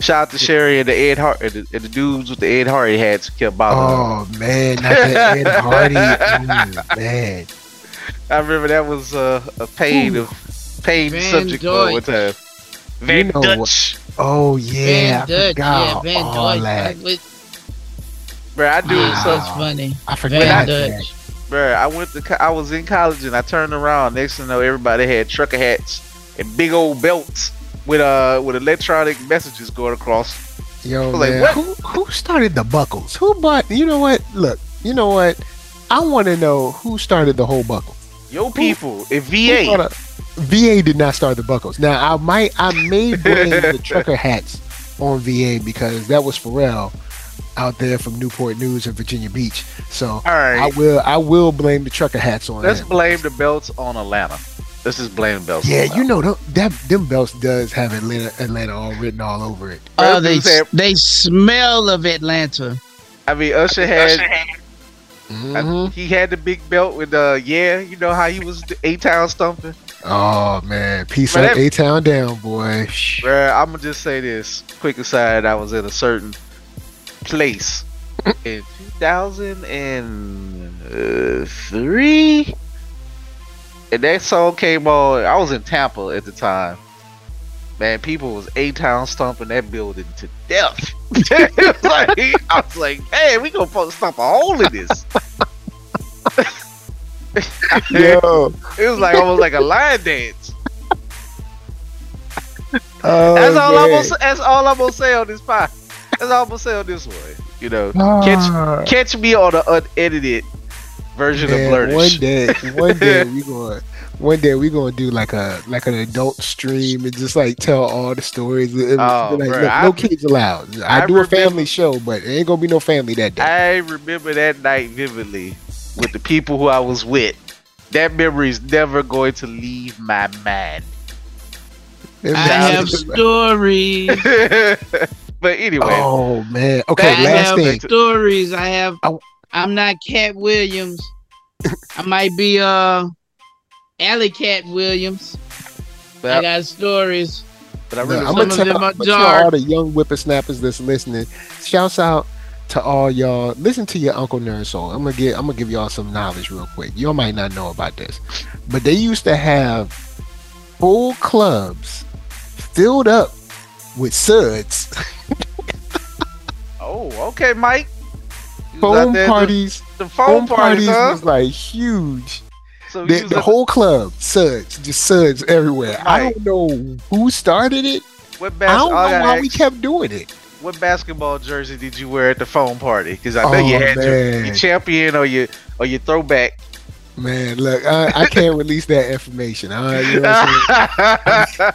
Shout out to Sherry and the Ed Hart and the, and the dudes with the Ed Hardy hats kept bothering. Oh man, not that Ed [laughs] Hardy. Mm, man, I remember that was uh, a pain of pain Van subject for one time. Van know what- Dutch, oh yeah, Von I Dutch. Yeah, Von all Dutch. that. That was, bro. I do Wow. so, that's funny. I forgot Von that. Dutch. bro. I went to co- I was in college and I turned around. Next thing you know, everybody had trucker hats and big old belts with uh with electronic messages going across. Yo, man, what? who who started the buckles? Who bought? You know what? Look, you know what? I want to know who started the whole buckle. Yo, people in Who VA. Started- VA did not start the buckles. Now I might, I may blame the [laughs] trucker hats on VA because that was Pharrell out there from Newport News and Virginia Beach. So All I will, I will blame the trucker hats on let's him. blame the belts on Atlanta. Let's just blame belts. Yeah, you know tho- that them belts does have Atlanta, Atlanta all written all over it. Bro, Oh, they dude they smell of Atlanta. I mean, Usher had Mhm. he had the big belt with uh yeah, you know how he was a town stumping. Oh man, peace up, A Town down, boy. Bruh, I'm gonna just say this. Quick aside, I was in a certain place in 2003, and that song came on. I was in Tampa at the time, man, people was a town stomping that building to death. was [laughs] like, I was like, hey, we gonna stomp a hole in this. [laughs] Yo, It was like almost like a lion dance. oh, That's all I'm gonna. say- That's all I'm gonna say on this pod. That's all I'm gonna say on this one. You know, Ah, catch catch me on the unedited version man, of Blerdish. one day, one day [laughs] we going. One day we gonna do like a like an adult stream and just like tell all the stories. Oh, like, I- no kids allowed. I, I do a family show, but it ain't gonna be no family that day. I remember that night vividly with the people who I was with. That memory is never going to leave my mind. I have stories. [laughs] but anyway, Oh man. Okay, Back I last have thing. stories. I have. I- I'm not Katt Williams. I might be uh, Alley Cat Williams. I but, got stories. but I Look, really I'm some gonna of tell, them I'm are gonna tell dark. all the young whippersnappers that's listening. Shouts out to all y'all. Listen to your Uncle Nerd Soul. I'm gonna get. I'm gonna give y'all some knowledge real quick. Y'all might not know about this, but they used to have full clubs filled up with suds, [laughs] oh, okay, Mike. You was out foam parties. The, the phone, Foam parties, parties huh? was like huge. so The, the whole club suds, just suds everywhere. I don't know who started it. I don't know why we kept doing it. What basketball jersey did you wear at the phone party? Because I know you Oh, had your, your champion or your or your throwback. Man, look, I, I can't [laughs] release that information. Uh, you know what I'm saying?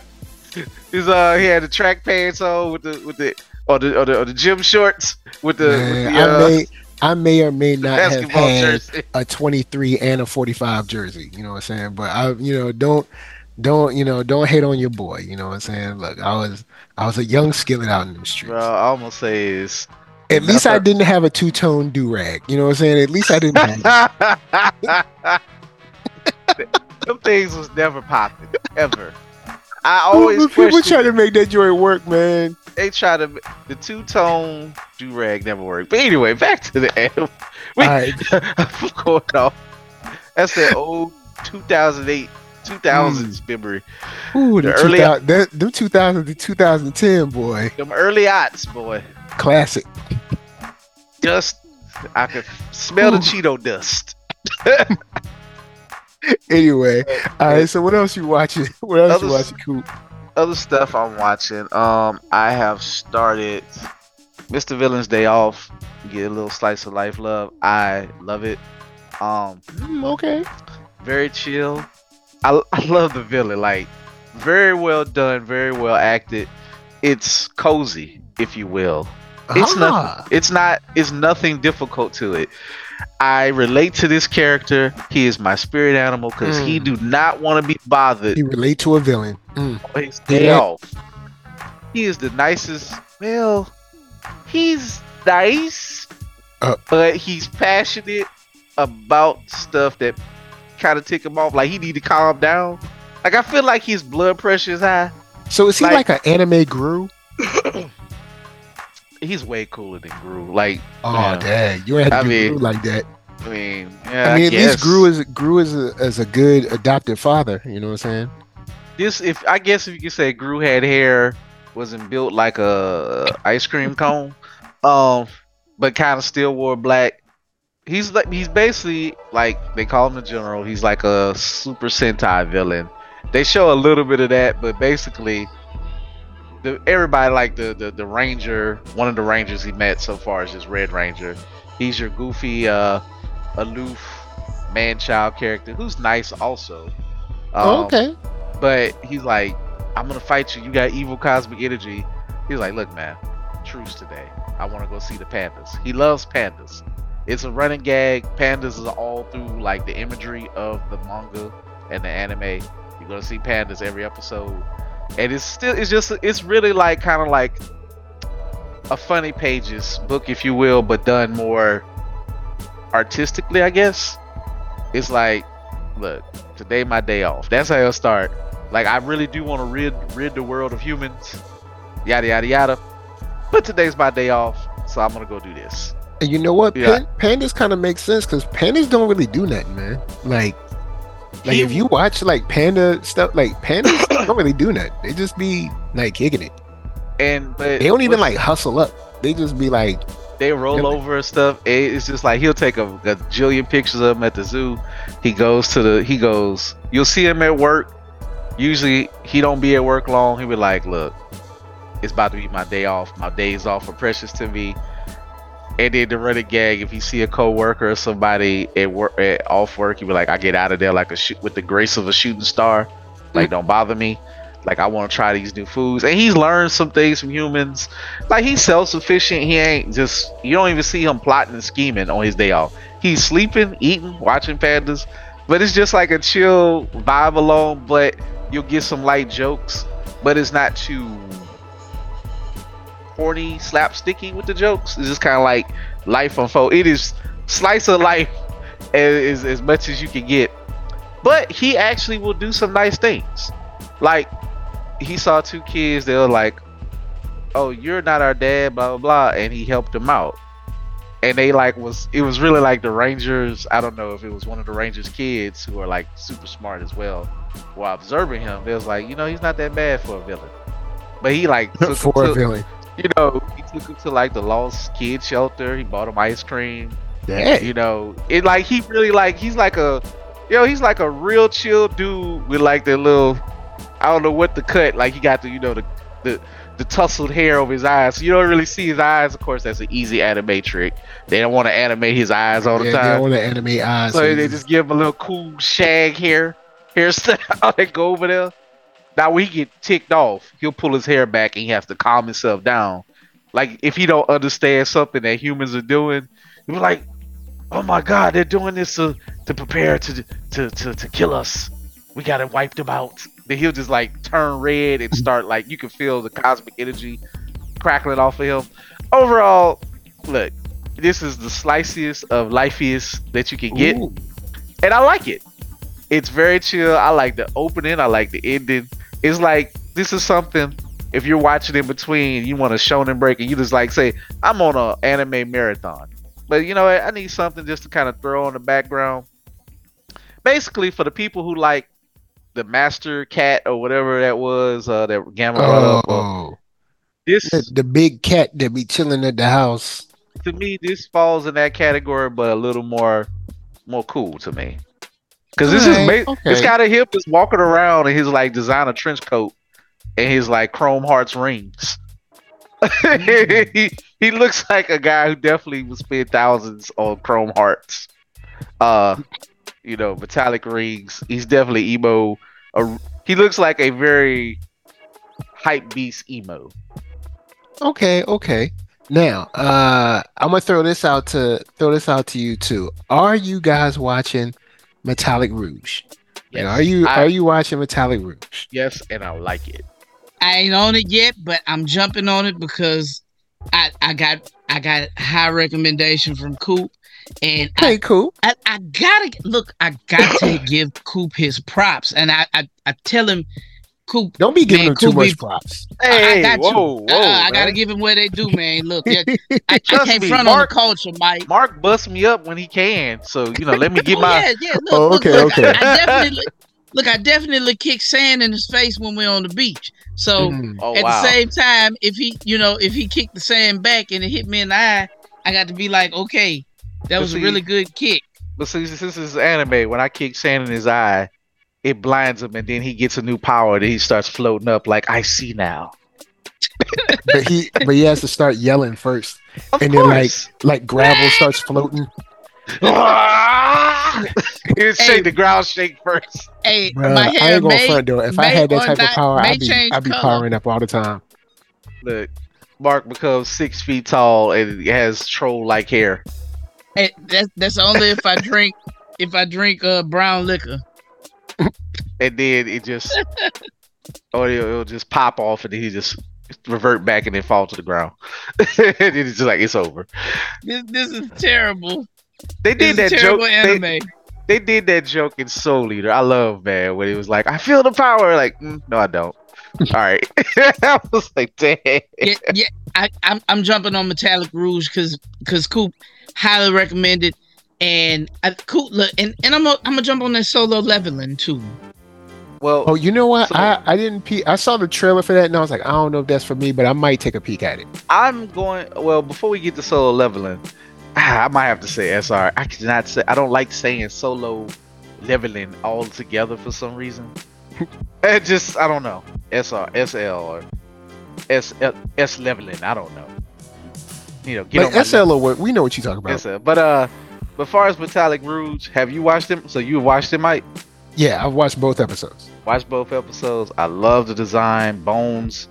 [laughs] He's uh he had the track pants on with the with the or the or the, or the gym shorts with the, Man, with the uh, I may I may or may not have had jersey. a 23 and a 45 jersey. You know what I'm saying? But I, you know, don't don't you know don't hate on your boy. You know what I'm saying? Look, I was I was a young skillet out in the streets. Bro, I almost say is At least I didn't have a two tone do rag. You know what I'm saying? At least I didn't. Have [laughs] Them things was never popping ever. I always People try to make that joint work, man. they try to the two tone do rag never worked. But anyway, back to the [laughs] anthem. We, All right. [laughs] I'm going off. That's that old 2008, 2000s memory. Ooh, the, The early- 2000, that, them 2000 to 2010, boy, Them early aughts, boy. classic. Dust. I could smell the Cheeto dust. [laughs] Anyway, [laughs] all right. So what else you watching? [laughs] What else you watching, Coop? Other stuff I'm watching. Um, I have started Mr. Villain's Day Off. Get a little slice of life love. I love it. Um, Mm, okay. very chill. I, I love the villain. Like, very well done, very well acted. It's cozy, if you will. It's Ah, nothing. It's not. It's nothing difficult to it. I relate to this character. He is my spirit animal because he do not want to be bothered You relate to a villain. Mm. his day Yeah. off. He is the nicest. Well, he's nice, Uh. but he's passionate about stuff that kind of tick him off. Like he need to calm down. Like I feel like his blood pressure is high. So is he Like- like, an anime Gru? [coughs] He's way cooler than Gru. Like Oh Yeah. dang, you ain't had I to do mean, Gru like that. I mean, yeah, I mean, at guess. least Gru is Gru is a, as a good adopted father. You know what I'm saying? this if I guess if you could say Gru had hair, wasn't built like a ice cream cone, um, but kind of still wore black. He's like he's basically like they call him the general. He's like a Super Sentai villain. They show a little bit of that, but basically, the everybody like the the, the ranger. One of the rangers he met so far is just Red Ranger. He's your goofy, uh, aloof man-child character who's nice also. Um, okay. but he's like, I'm gonna fight you. You got evil cosmic energy. He's like, look, man, truce today. I want to go see the pandas. He loves pandas. It's a running gag. Pandas is all through like the imagery of the manga and the anime. You're gonna see pandas every episode, and it's still it's just it's really like kind of like a funny pages book, if you will, but done more artistically, I guess. It's like, look, today my day off. That's how it'll start. Like I really do want to rid rid the world of humans, yada yada yada. But today's my day off, so I'm gonna go do this. And you know what? Yeah. Pan- pandas kind of make sense because pandas don't really do nothing, man. Like, like He- if you watch like panda stuff, like pandas, [coughs] don't really do that. They just be like kicking it. And but They don't even like hustle up. They just be like, they roll over and stuff. It- It's just like he'll take a, a jillion pictures of him at the zoo. He goes to the he goes. You'll see him at work. Usually he don't be at work long. He'll be like, "Look, it's about to be my day off. My days off are precious to me." And then the running gag, if you see a coworker or somebody at work at off work, you be like, "I get out of there like a shoot with the grace of a shooting star. Like, mm-hmm. don't bother me. Like, I want to try these new foods." And he's learned some things from humans like he's self-sufficient. He ain't just you don't even see him plotting and scheming on his day off. He's sleeping, eating, watching pandas, but it's just like a chill vibe alone. But you'll get some light jokes, but it's not too corny, slapsticky with the jokes. It's just kind of like life unfold. It is slice of life as, as as much as you can get. But he actually will do some nice things. Like he saw two kids, they were like, oh you're not our dad blah blah blah and he helped them out and they like was it was really like the rangers i don't know if it was one of the rangers kids who are like super smart as well while observing him they was like you know he's not that bad for a villain but he like took [laughs] for a villain. You know he took him to like the lost kid shelter. He bought him ice cream. Yeah. you know it like he really like he's like a you know, he's like a real chill dude with like the little i don't know what the cut like he got the you know the the the tousled hair over his eyes. So you don't really see his eyes of course that's an easy anime trick they don't want to animate his eyes all the Yeah, they time. want to animate eyes. so they just give him a little cool shag here, hair hairstyle [laughs] and go over there now when he get ticked off he'll pull his hair back and he has to calm himself down like if he don't understand something that humans are doing he'll be like oh my god they're doing this to to prepare to to to, to kill us we gotta wipe them out then he'll just like turn red and start like you can feel the cosmic energy crackling off of him overall look this is the sliciest of lifeiest that you can get Ooh. and I like it. It's very chill. I like the opening. I like the ending. It's like this is something. If you're watching in between, you want a shonen break, and you just like say, "I'm on a anime marathon," but you know. I need something just to kind of throw on the background. Basically, for the people who like the Master Cat or whatever that was uh, that Gamma brought up, uh, Oh, this the, the big cat that be chilling at the house. to me, this falls in that category, but a little more, more cool to me. Because this is Alright, ma- okay. this guy hip is walking around in his like designer trench coat and his like chrome hearts rings. [laughs] he he looks like a guy who definitely would spend thousands on chrome hearts. Uh, you know, metallic rings. He's definitely emo. He looks like a very hype beast emo. Okay, okay. Now, uh, I'm gonna throw this out to throw this out to you too. Are you guys watching Metallic Rouge? And are you I- are you watching Metallic Rouge? Yes, and I like it. I ain't on it yet, but I'm jumping on it because I I got I got high recommendation from Coop, and I, Hey, cool. I, I gotta look. I got to [coughs] give Coop his props, and I I, I tell him, Coop. Don't be giving Man, him too cool much be- props. I Hey, got you. whoa, whoa! Uh, I gotta give him where they do, man. Look, yeah, [laughs] I, I Trust can't me, front Mark- on the culture, Mike. Mark busts me up when he can, so you know, let me get [laughs] oh, my. yeah, yeah. Look, Oh, okay, look, okay. I, I definitely look. I definitely kick sand in his face when we're on the beach. So. Mm. Oh At wow! the same time, if he, you know, if he kicked the sand back and it hit me in the eye, I got to be like, okay, that But was a really good kick. But see, since this is anime, when I kick sand in his eye, it blinds him, and then he gets a new power. That he starts floating up like I see now. but he but he has to start yelling first. Of And then, like- Like gravel starts floating. [laughs] He'll shake Hey. the ground shake first. Hey, Bruh, my I hair ain't gonna may, front though. If I had that or type of power, I'd be I'd be color. powering up all the time. Look, Mark becomes six feet tall and he has troll like hair. hey, that's that's only if I [laughs] drink if I drink uh brown liquor. And then it just or it'll, it'll just pop off and then he just revert back and then fall to the ground. [laughs] And then it's just like it's over. This this is terrible. they did is that joke. Terrible they, anime. they did that joke in soul leader i love man when it was like i feel the power. Like mm, no i don't. All right. [laughs] I was like damn yeah, yeah. I, I'm I'm jumping on Metallic Rouge because because Coop highly recommended, and I Coop look and and I'm gonna I'm gonna jump on that solo leveling too. Well, Oh, you know what? So- I I didn't peek. I saw the trailer for that, and I was like, I don't know if that's for me, but I might take a peek at it. I'm going. Well, before we get to solo leveling, [sighs] I might have to say SR. I cannot say. I don't like saying solo leveling all together for some reason. [laughs] it just I don't know. SR, SL, or S S leveling. I don't know. You know, get on SL, or what? We know what you're talking about. SL. But uh, but far as Metallic Rouge, have you watched them? So you watched it, Mike? Yeah, I've watched both episodes. Watch both episodes. I love the design. Bones.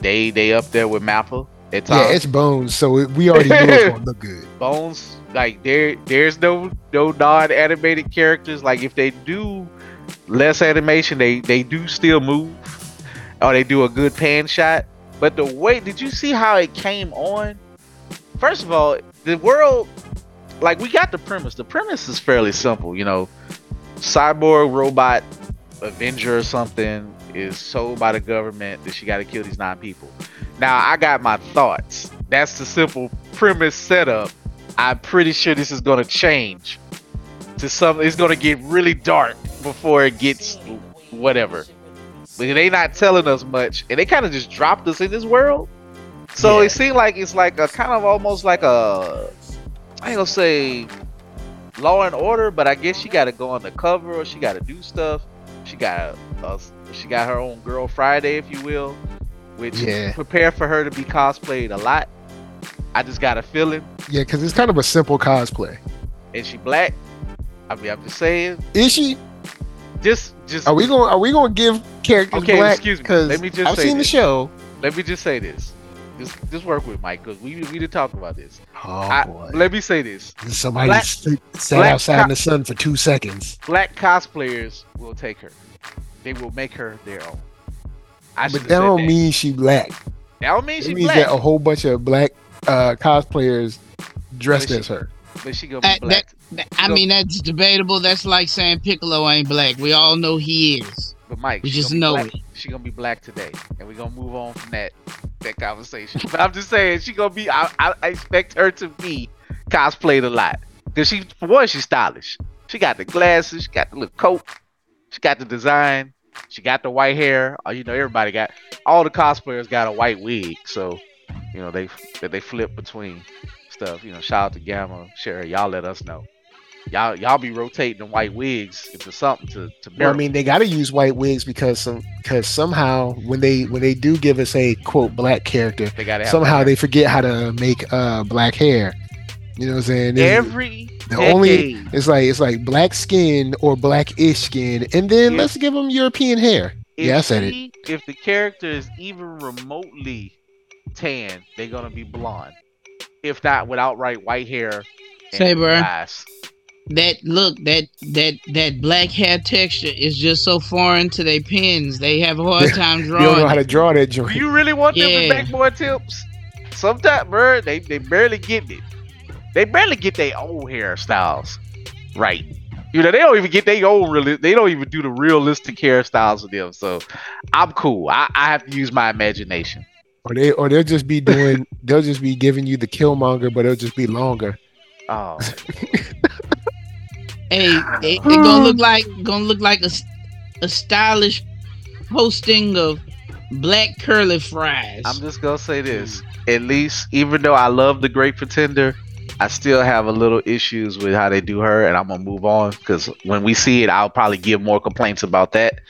They they up there with Mappa times. Yeah, it's Bones, so it, we already know it's gonna look good. [laughs] Bones, like there, there's no no non-animated characters. Like if they do less animation, they they do still move, or they do a good pan shot. But the way, did you see how it came on? First of all, the world, like we got the premise. The premise is fairly simple. You know, cyborg robot Avenger or something is sold by the government that she got to kill these nine people. Now I got my thoughts. That's the simple premise setup. I'm pretty sure this is gonna change to something. It's gonna get really dark before it gets whatever. But they not telling us much, and they kind of just dropped us in this world. So Yeah. it seemed like it's like a kind of almost like a I ain't gonna say Law and Order, but I guess she got to go undercover or she got to do stuff. She got a, she got her own girl Friday, if you will, which Yeah. prepare for her to be cosplayed a lot. I just got a feeling, Yeah, because it's kind of a simple cosplay. and she black. I mean, I'm just saying, Is she? just just Are we going? to Are we going to give characters Okay, black? excuse me. Because Let me just I've say seen the show. let me just say this. Just just work with Mike because we we did talk about this. Oh I- boy! Let me say this: Somebody black- sit- sat black outside co- in the sun for two seconds. black cosplayers will take her. They will make her their own. I But that don't that. mean she black. that don't mean It she means black, that a whole bunch of black uh, cosplayers dressed she- as her. but she gonna be black. I So- mean, that's debatable. That's like saying Piccolo ain't black. We all know he is. But Mike, We just know black. it. She gonna be black today, and we're gonna move on from that that conversation. [laughs] but I'm just saying, she gonna be. I, I, I expect her to be cosplayed a lot because she, for one, she's stylish. She got the glasses, she got the little coat, she got the design, she got the white hair. Oh, you know, everybody got all the cosplayers got a white wig, so you know they that they flip between stuff. You know, shout out to Gamma, Sherry, y'all let us know. Y'all, y'all be rotating the white wigs into something to to Well. I mean, they got to use white wigs because some because somehow when they when they do give us a quote black character, they gotta somehow they forget how to make uh black hair. You know what I'm saying? Every the decade, only it's like it's like black skin or blackish skin, and then Yeah. let's give them European hair. if yeah, I said it. If the character is even remotely tan, they're gonna be blonde. If not with outright white hair. and Say, blue bruh. eyes. That look, that that that black hair texture is just so foreign to their pens. They have a hard [laughs] time drawing. You don't know drawing. how to it. draw that Do joint. you really want them to Yeah. make more tips? Sometimes, bro, they they barely get it. They barely get their own hairstyles right. You know, they don't even get their own really. They don't even do the realistic hairstyles of them. So, I'm cool. I, I have to use my imagination. Or they or they'll just be doing [laughs] they'll just be giving you the Killmonger, but it'll just be longer. Oh, [laughs] Hey, it, it gonna look like gonna look like a, s- a stylish posting of black curly fries. I'm just gonna say this. At least, even though I love the Great Pretender, I still have a little issues with how they do her, and I'm gonna move on because when we see it, I'll probably give more complaints about that.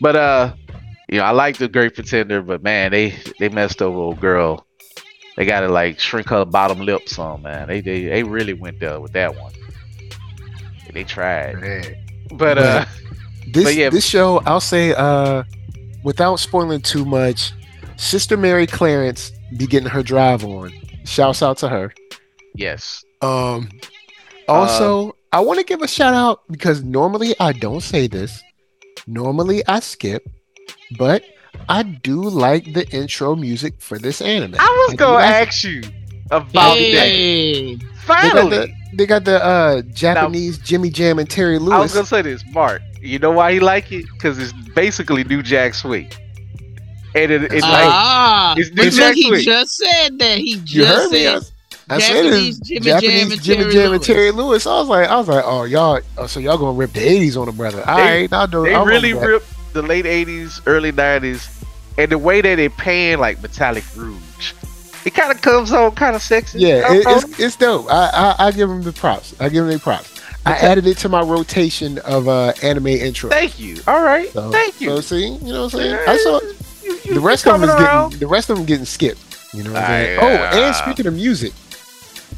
But uh, you know, I like the Great Pretender, but man, they they messed over old girl. They got to like shrink her bottom lip some, man. They they they really went there with that one. They tried, Man. but uh, This But yeah. this show, I'll say, uh, without spoiling too much, Sister Mary Clarence be getting her drive on. Shouts out to her. yes, Um, also, I want to give a shout out because normally I don't say this. Normally I skip, but I do like the intro music for this anime. I was do gonna like it. ask you about that. hey, They got Finally, the they got the uh, Japanese Jimmy Jam and Terry Lewis. I was gonna say this, Mark. You know why he like it? Because it's basically New Jack Swing. and it, it's That's like ah, it's but New Jack look, he Sweet. just said that. He you just heard me? said. I, I said Japanese it's Jimmy Jam Japanese and Jimmy Terry Jam and Lewis. Terry Lewis. I was like, I was like, oh y'all, oh, so y'all gonna rip the '80s on the brother? All They- right, I'll do. They I'll really run with that. ripped the late '80s, early '90s, and the way that they pan like Metallic Rouge, it kind of comes on kind of sexy. Yeah, it, it's it's dope. I, I I give him the props. I give him the props. I Okay. added it to my rotation of uh anime intro. Thank you. All right. So, Thank you. So see, you know what I'm saying? I saw You- you- the rest of them is around. getting the rest of them getting skipped. You know what I'm saying? Ah, Oh, yeah. and speaking of music,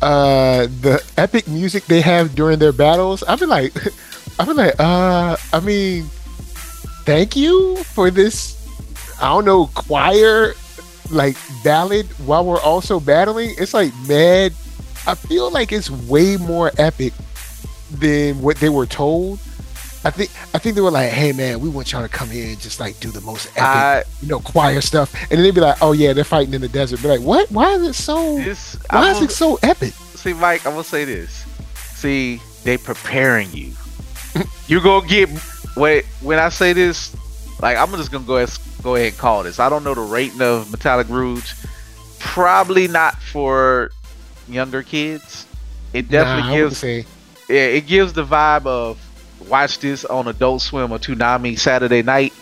uh, the epic music they have during their battles, I've been like, [laughs] I've been like, uh, I mean, thank you for this. I don't know choir like ballad while we're also battling. It's like mad. I feel like it's way more epic than what they were told. I think I think they were like, "Hey man, we want y'all to come here and just like do the most epic, I, you know, choir stuff." And then they'd be like, "Oh yeah, they're fighting in the desert." Be like, "What? Why is it so? this, Why I'm is it so epic?" see, Mike, I'm gonna say this. See, they preparing you. [laughs] You're gonna get wait when I say this. Like, I'm just gonna go ahead, go ahead and call this. I don't know the rating of Metallic Rouge. Probably not for younger kids. It definitely nah, gives yeah, it gives the vibe of watch this on Adult Swim or Toonami Saturday night,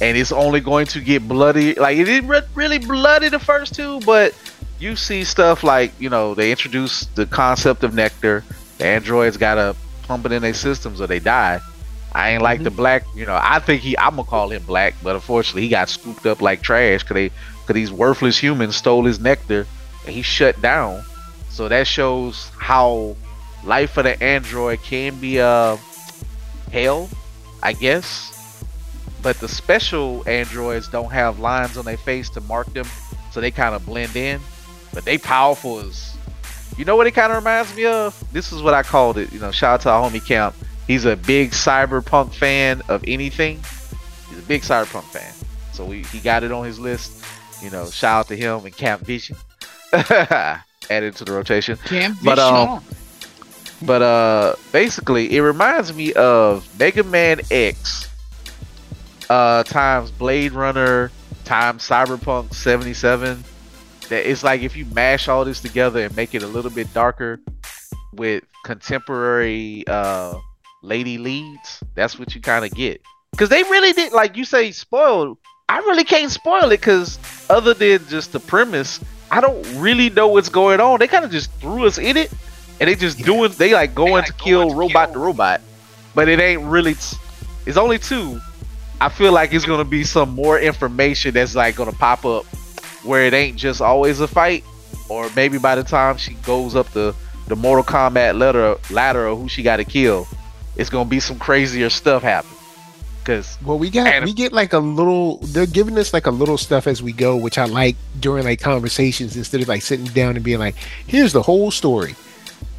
and it's only going to get bloody. Like it didn't re- really bloody the first two, but you see stuff like you know they introduce the concept of nectar. The androids gotta pump it in their systems or they die. I ain't like the black. You know, I think he. I'm gonna call him black, but unfortunately he got scooped up like trash because they because these worthless humans stole his nectar and he shut down. So that shows how life for the android can be uh hell, I guess. But the special androids don't have lines on their face to mark them, so they kind of blend in. But they powerful as you know what it kind of reminds me of? This is what I called it. You know, shout out to our homie Camp. He's a big cyberpunk fan of anything. He's a big cyberpunk fan. So we, he got it on his list. You know, shout out to him and Camp Vision. [laughs] Added to the rotation. Be But, um. But uh basically it reminds me of Mega Man X uh times Blade Runner times Cyberpunk 77. That it's like if you mash all this together and make it a little bit darker with contemporary uh lady leads, that's what you kind of get. Cuz they really did like you say spoiled. I really can't spoil it cuz other than just the premise, I don't really know what's going on. They kind of just threw us in it and they just doing they like going to kill robot to robot but it ain't really t- it's only two i feel like it's gonna be some more information that's like gonna pop up where it ain't just always a fight or maybe by the time she goes up the the mortal kombat ladder ladder of who she got to kill it's gonna be some crazier stuff happen because Well, we got we get like a little. They're giving us like a little stuff as we go, which I like during like conversations instead of like sitting down and being like, "Here's the whole story."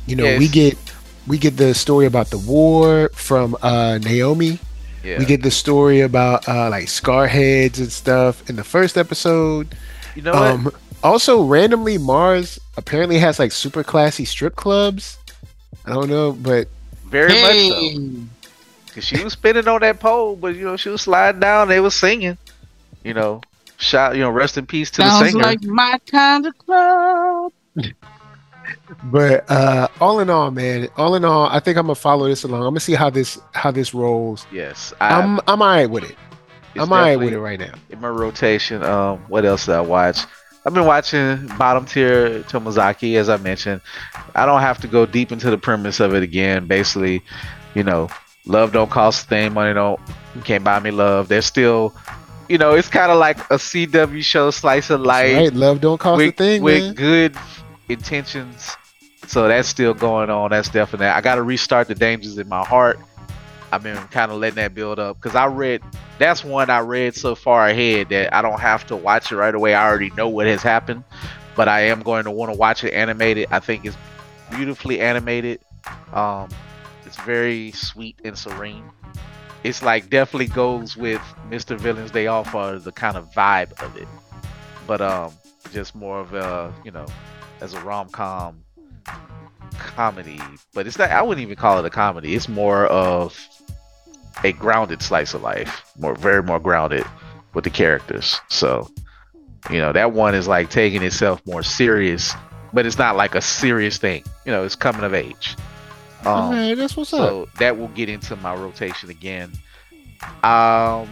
You know, we get we get the story about the war from uh Naomi. yeah We get the story about uh like scarheads and stuff in the first episode. you know what Um, also randomly Mars apparently has like super classy strip clubs. I don't know, but very much so Cause she was spinning on that pole, but you know she was sliding down. They was singing, you know. Shout, you know, rest in peace to the sounds singer. like my kind of club. [laughs] but uh all in all, man, all in all, I think I'm gonna follow this along. I'm gonna see how this how this rolls. yes, I, I'm I'm alright with it. I'm alright with it right now. in my rotation. Um, what else did I watch? I've been watching bottom tier Tomozaki, as I mentioned. I don't have to go deep into the premise of it again. Basically, you know, love don't cost a thing, money don't you can't buy me love. They're still, you know, it's kind of like a CW show, slice of life. right, love don't cost with, a thing, with man. good intentions. So that's still going on. That's definite. I got to restart the dangers in my heart. I've been kind of letting that build up because I read. That's one I read so far ahead that I don't have to watch it right away. I already know what has happened, but I am going to want to watch it animated. I think it's beautifully animated. Um, it's very sweet and serene. It's like definitely goes with Mr. Villain's Day Off for the kind of vibe of it, but um, just more of a you know, as a rom com comedy. But it's not. I wouldn't even call it a comedy. It's more of a grounded slice of life. More, very more grounded with the characters. So, you know, that one is like taking itself more serious, but it's not like a serious thing. You know, it's coming of age. Um, okay, that's what's up. so that will get into my rotation again. Um,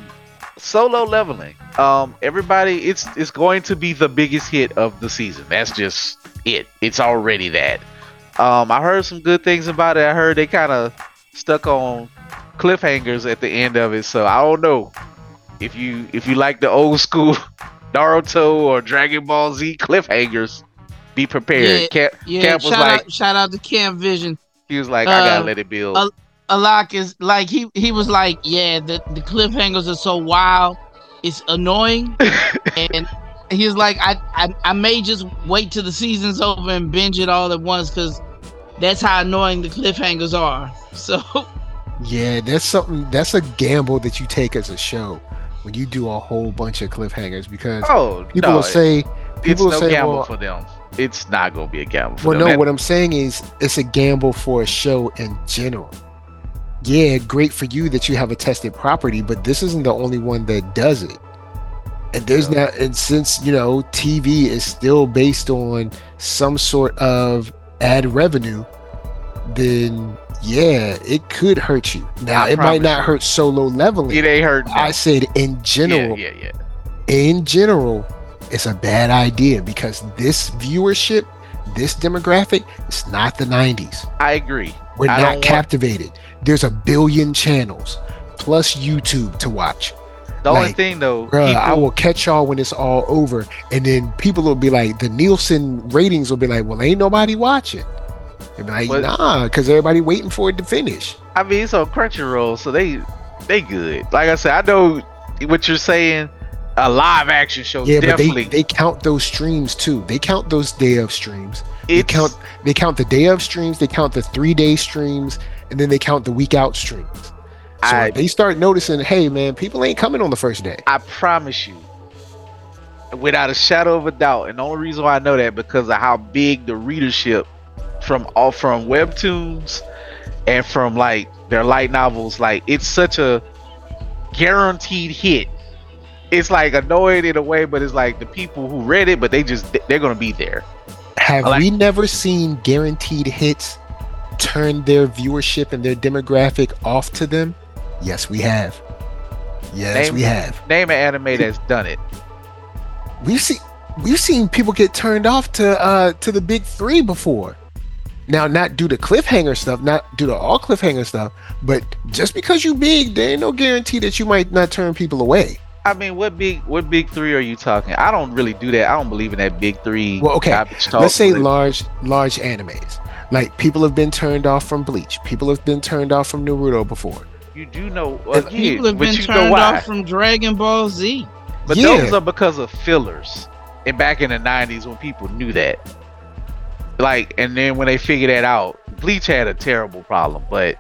solo leveling. Um, everybody, it's it's going to be the biggest hit of the season. That's just it. It's already that. Um, I heard some good things about it. I heard they kind of stuck on cliffhangers at the end of it. So I don't know if you if you like the old school [laughs] Naruto or Dragon Ball Z cliffhangers. Be prepared. Cap, Yeah, Cap was shout like, out shout out to Camp Vision. he was like, I gotta uh, let it build. uh, Alak is like he he was like, yeah, the, the cliffhangers are so wild, it's annoying. [laughs] and he was like, I, I I may just wait till the season's over and binge it all at once because that's how annoying the cliffhangers are. [laughs] So Yeah, that's something. That's a gamble that you take as a show when you do a whole bunch of cliffhangers because oh, people no, will say, it's people will no say, gamble well, for them. It's not gonna be a gamble for well, them. no. What I'm saying is, it's a gamble for a show in general. Yeah, great for you that you have a tested property, but this isn't the only one that does it. And there's Yeah. not, and since you know TV is still based on some sort of ad revenue, then yeah, it could hurt you. Now, I it might not hurt solo leveling. it ain't hurt. I said in general, yeah, yeah, yeah. in general, it's a bad idea because this viewership, this demographic, it's not the 90s. I agree. We're I not don't want- captivated. There's a billion channels plus YouTube to watch. The only thing though, Bruh, people- I will catch y'all when it's all over. And then people will be like, the Nielsen ratings will be like, well, ain't nobody watching. They'll be like, But- nah, because everybody waiting for it to finish. I mean, it's on Crunchyroll, so they they good. Like I said, I know what you're saying. A live action show, Yeah, but definitely. they, they count those streams too. They count those day of streams. They count they count the day of streams, they count the three day streams, and then they count the week out streams. So I- they start noticing, hey man, people ain't coming on the first day. I promise you, without a shadow of a doubt, and the only reason why I know that because of how big the readership from all from webtoons and from like their light novels, like it's such a guaranteed hit. It's like annoying in a way, but it's like the people who read it, but they just they're gonna be there. Have like- we never seen guaranteed hits turn their viewership and their demographic off to them? Yes, we have. Yes, Name- we have. Name an anime that's done it. We've seen we've seen people get turned off to uh to the big three before. Now, not due to cliffhanger stuff, not due to all cliffhanger stuff, but just because you big, there ain't no guarantee that you might not turn people away. I mean, what big what big three are you talking? I don't really do that. I don't believe in that big three. Well, okay, talk, Let's say but- large large animes. Like people have been turned off from Bleach. People have been turned off from Naruto before. You do know again, people have but been you know turned why. off from Dragon Ball Z. But Yeah. those are because of fillers. And back in the '90s, when people knew that, like, and then when they figure that out, Bleach had a terrible problem. But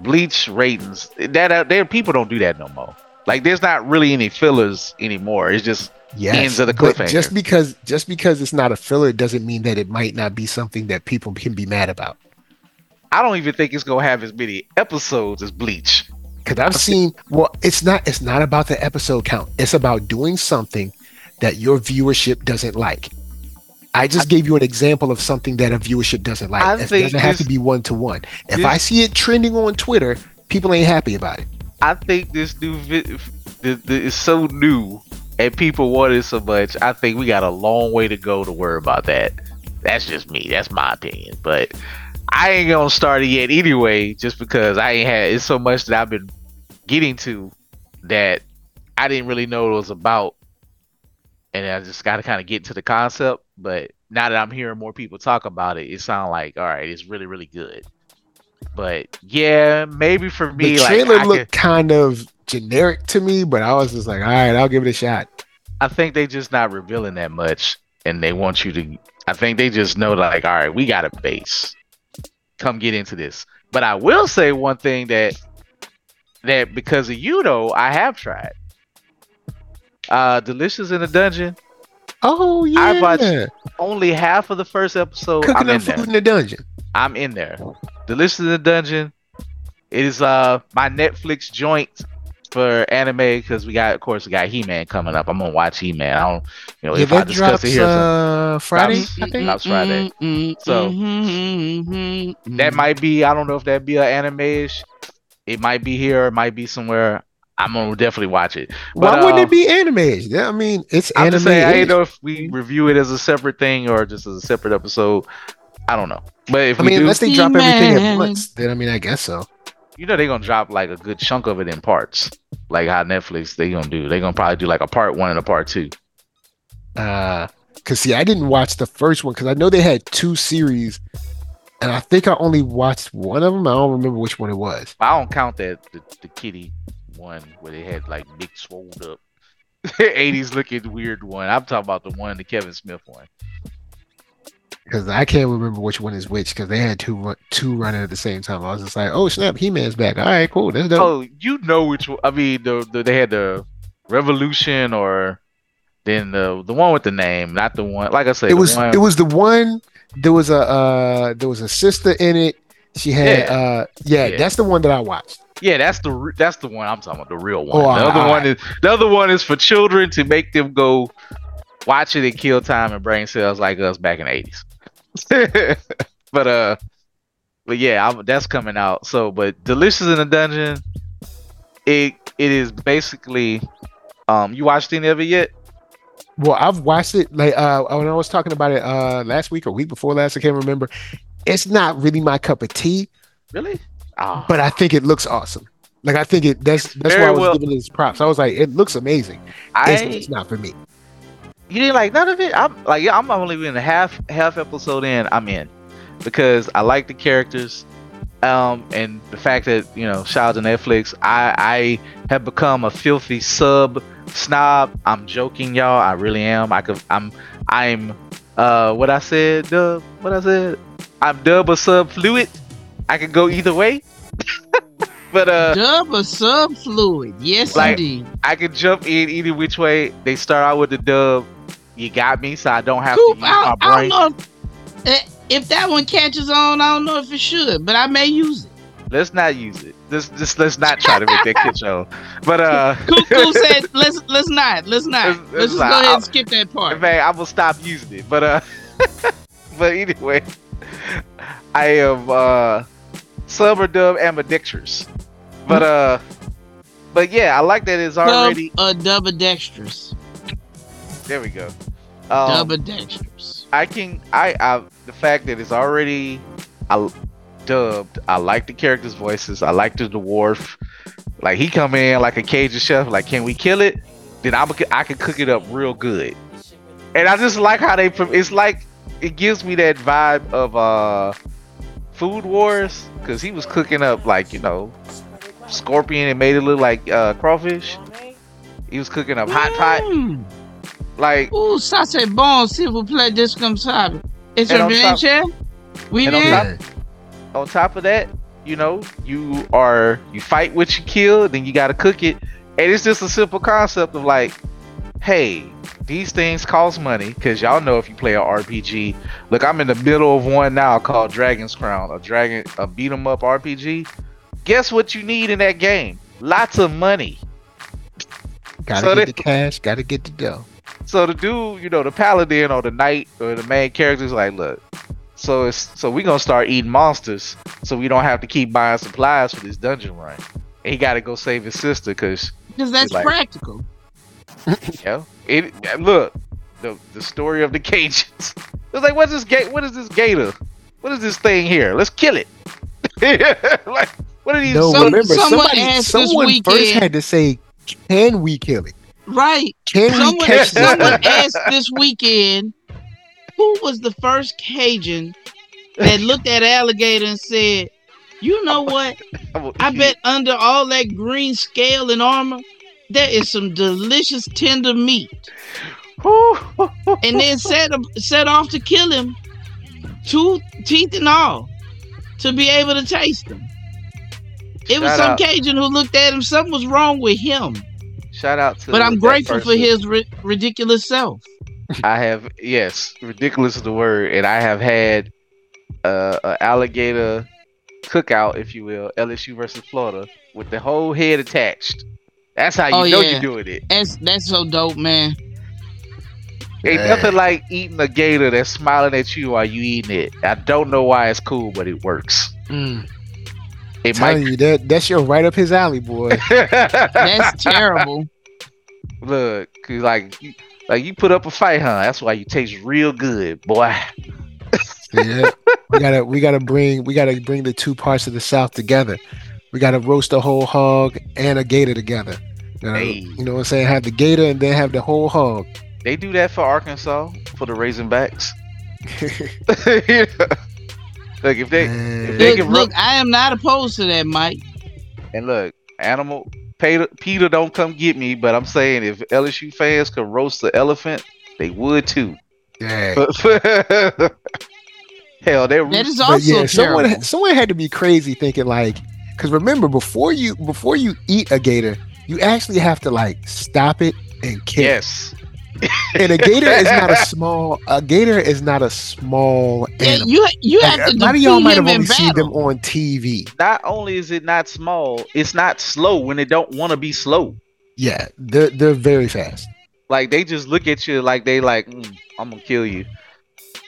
Bleach ratings, that uh, there people don't do that no more. Like, there's not really any fillers anymore. It's just Yes, Ends of the cliffhanger. just because just because it's not a filler doesn't mean that it might not be something that people can be mad about. I don't even think it's gonna have as many episodes as Bleach. Because I've seen well, it's not it's not about the episode count. It's about doing something that your viewership doesn't like. I just gave you an example of something that a viewership doesn't like. I It doesn't have this- to be one to one. If this- I see it trending on Twitter, people ain't happy about it. I think this new vi- the, the, is so new and people want it so much. I think we got a long way to go to worry about that. That's just me. That's my opinion. But I ain't gonna start it yet anyway, just because I ain't had it's so much that I've been getting to that I didn't really know what it was about. And I just gotta kind of get to the concept. But now that I'm hearing more people talk about it, it sounds like all right, it's really, really good. But yeah, maybe for me, the like trailer could- looked kind of generic to me, but I was just like, all right, I'll give it a shot. I think they just not revealing that much, and they want you to. I think they just know like, all right, we got a base. Come get into this. But I will say one thing that that because of you though, I have tried. Uh, Delicious in the Dungeon. Oh yeah, I watched Only half of the first episode. I'm cooking in up there. food in the dungeon. I'm in there. Delicious in the Dungeon. It is uh my Netflix joint. for anime because we got, of course, we got He Man coming up. I'm gonna watch He Man. I don't, you know, Yeah, if I discuss drops it here, so uh, Friday, Drops- I think. drops Friday. Mm, So, mhm, mhm, that might be. I don't know if that be an anime-ish. It might be here. It might be somewhere. I'm gonna definitely watch it. Why wouldn't uh, it be anime? Yeah, I mean, it's I'm anime. just saying. I ish. didn't know if we review it as a separate thing or just as a separate episode. I don't know. But if I we mean, do, unless they drop everything at once, then I mean, I guess so. you know they're gonna drop like a good chunk of it in parts, like how Netflix they gonna do. They're gonna probably do like a part one and a part two. Uh, cause see, I didn't watch the first one because I know they had two series, and I think I only watched one of them. I don't remember which one it was. I don't count that the, the kitty one where they had like big swolled up [laughs] 80s looking weird one. I'm talking about the one, the Kevin Smith one. Because I can't remember which one is which because they had two run, two running at the same time. I was just like, oh snap, He Man's back. All right, cool. That's dope. Oh, you know which one? I mean, the, the they had the Revolution or then the the one with the name, not the one. Like I said, it was one, it was the one. There was a uh, there was a sister in it. She had Yeah. uh, yeah, Yeah. that's the one that I watched. Yeah, that's the that's the one I'm talking about, the real one. Oh, the other alright. one is the other one is for children to make them go watch it and kill time and brain cells like us back in the eighties. [laughs] but uh, but yeah, I'm, that's coming out. So, but Delicious in the Dungeon, it it is basically, um, you watched any of it yet? Well, I've watched it like uh when I was talking about it uh last week or week before last. I can't remember. It's not really my cup of tea, Really? Ah, but I think it looks awesome. Like I think it that's that's why I was well- giving it its props. I was like, it looks amazing. It's, I it's not for me. you didn't like none of it. I'm like, yeah, I'm only in a half half episode in. I'm in because I like the characters, um, and the fact that you know, shout out to Netflix. I I have become a filthy sub snob. I'm joking, y'all. I really am. I could. I'm. I'm. Uh, what I said, dub. What I said. I'm dub or sub fluid. I could go either way. [laughs] but uh. Dub or sub fluid? Yes, Like- indeed. I can jump in either which way. They start out with the dub. You got me, so I don't have Coop, to use I, my I don't know if, if that one catches on. I don't know if it should, but I may use it. Let's not use it. Let's just let's not try to make that kid show. But uh, Coop [laughs] said, "Let's let's not, let's not, Let's- let's, let's just not. go ahead I'll- and skip that part." fact, I will stop using it. But uh, [laughs] but anyway, [laughs] I am uh, sub or dub ambidextrous. But uh, but yeah, I like that it's already. uh, double dexterous, There we go. Um, double dexterous. I can I, I the fact that it's already I dubbed. I like the characters' voices. I like the dwarf. Like he come in like a Cajun chef. Like, can we kill it? Then I'm I can cook it up real good. And I just like how they. It's like it gives me that vibe of uh, Food Wars because he was cooking up like you know, scorpion and made it look like uh, crawfish. He was cooking up hot pot. Mm. Like Ouh, ça c'est bon si vous plaît, comme ça. Et And on tu Oui, bien. On top of that, you know, you are you fight what you kill, then you gotta cook it. And it's just a simple concept of like, hey, these things cost money, because y'all know if you play a RPG. Look, I'm in the middle of one now called Dragon's Crown, a dragon a beat 'em up RPG. Guess what you need in that game? Lots of money. Gotta So get the cash. Gotta get the dough. So the dude, you know, the paladin or the knight or the main character is like, look, so it's so we gonna start eating monsters, so we don't have to keep buying supplies for this dungeon run. And he got to go save his sister because Because that's Like- practical. [laughs] you know it. Look, the the story of the Cajuns. [laughs] It's like, what's this gate? What is this gator? What is this thing here? Let's kill it. [laughs] like, what are these? No, Some- remember somebody, asked this someone first had to say, "Can we kill it? Right. Can we Someone, catch this?" someone asked this weekend, who was the first Cajun that looked at alligator and said, "You know what? I bet under all that green scale and armor, there is some delicious tender meat." And then set set off to kill him, tooth, teeth, and all, to be able to taste them. It was some out. Cajun who looked at him. Something was wrong with him. Shout out to. But I'm grateful for his ri- ridiculous self. I have yes, ridiculous is the word, and I have had uh, a alligator cookout, if you will, LSU versus Florida, with the whole head attached. That's how you Oh, know yeah. you're doing it. That's that's so dope, man. Ain't Man. nothing like eating a gator that's smiling at you while you eating it. I don't know why it's cool, but it works. Mm. It telling might you that that's your right up his alley, boy. That's [laughs] terrible. Look, cause like you, like you put up a fight, huh? That's why you taste real good, boy. yeah, [laughs] we gotta we gotta bring we gotta bring the two parts of the South together. We gotta roast a whole hog and a gator together. You know, Hey. you know what I'm saying? Have the gator and then have the whole hog. They do that for Arkansas for the Razorbacks. [laughs] [laughs] Look, if they Man. They Look, can ru- look, I am not opposed to that, Mike. and look, animal Peter, Peter don't come get me, but I'm saying if LSU fans could roast the elephant, they would too. Dang. [laughs] Hell, they're That is But also yeah, someone someone had to be crazy thinking like, because remember before you before you eat a gator, you actually have to like stop it and kill. yes. And a gator is not a [laughs] small. A gator is not a small Yeah, animal. you you Like, have to a lot of defeat y'all might have only seen them on TV. Not only is it not small, it's not slow when they don't want to be slow. Yeah, they're they're very fast. Like they just look at you like they like, "Mm, I'm gonna kill you.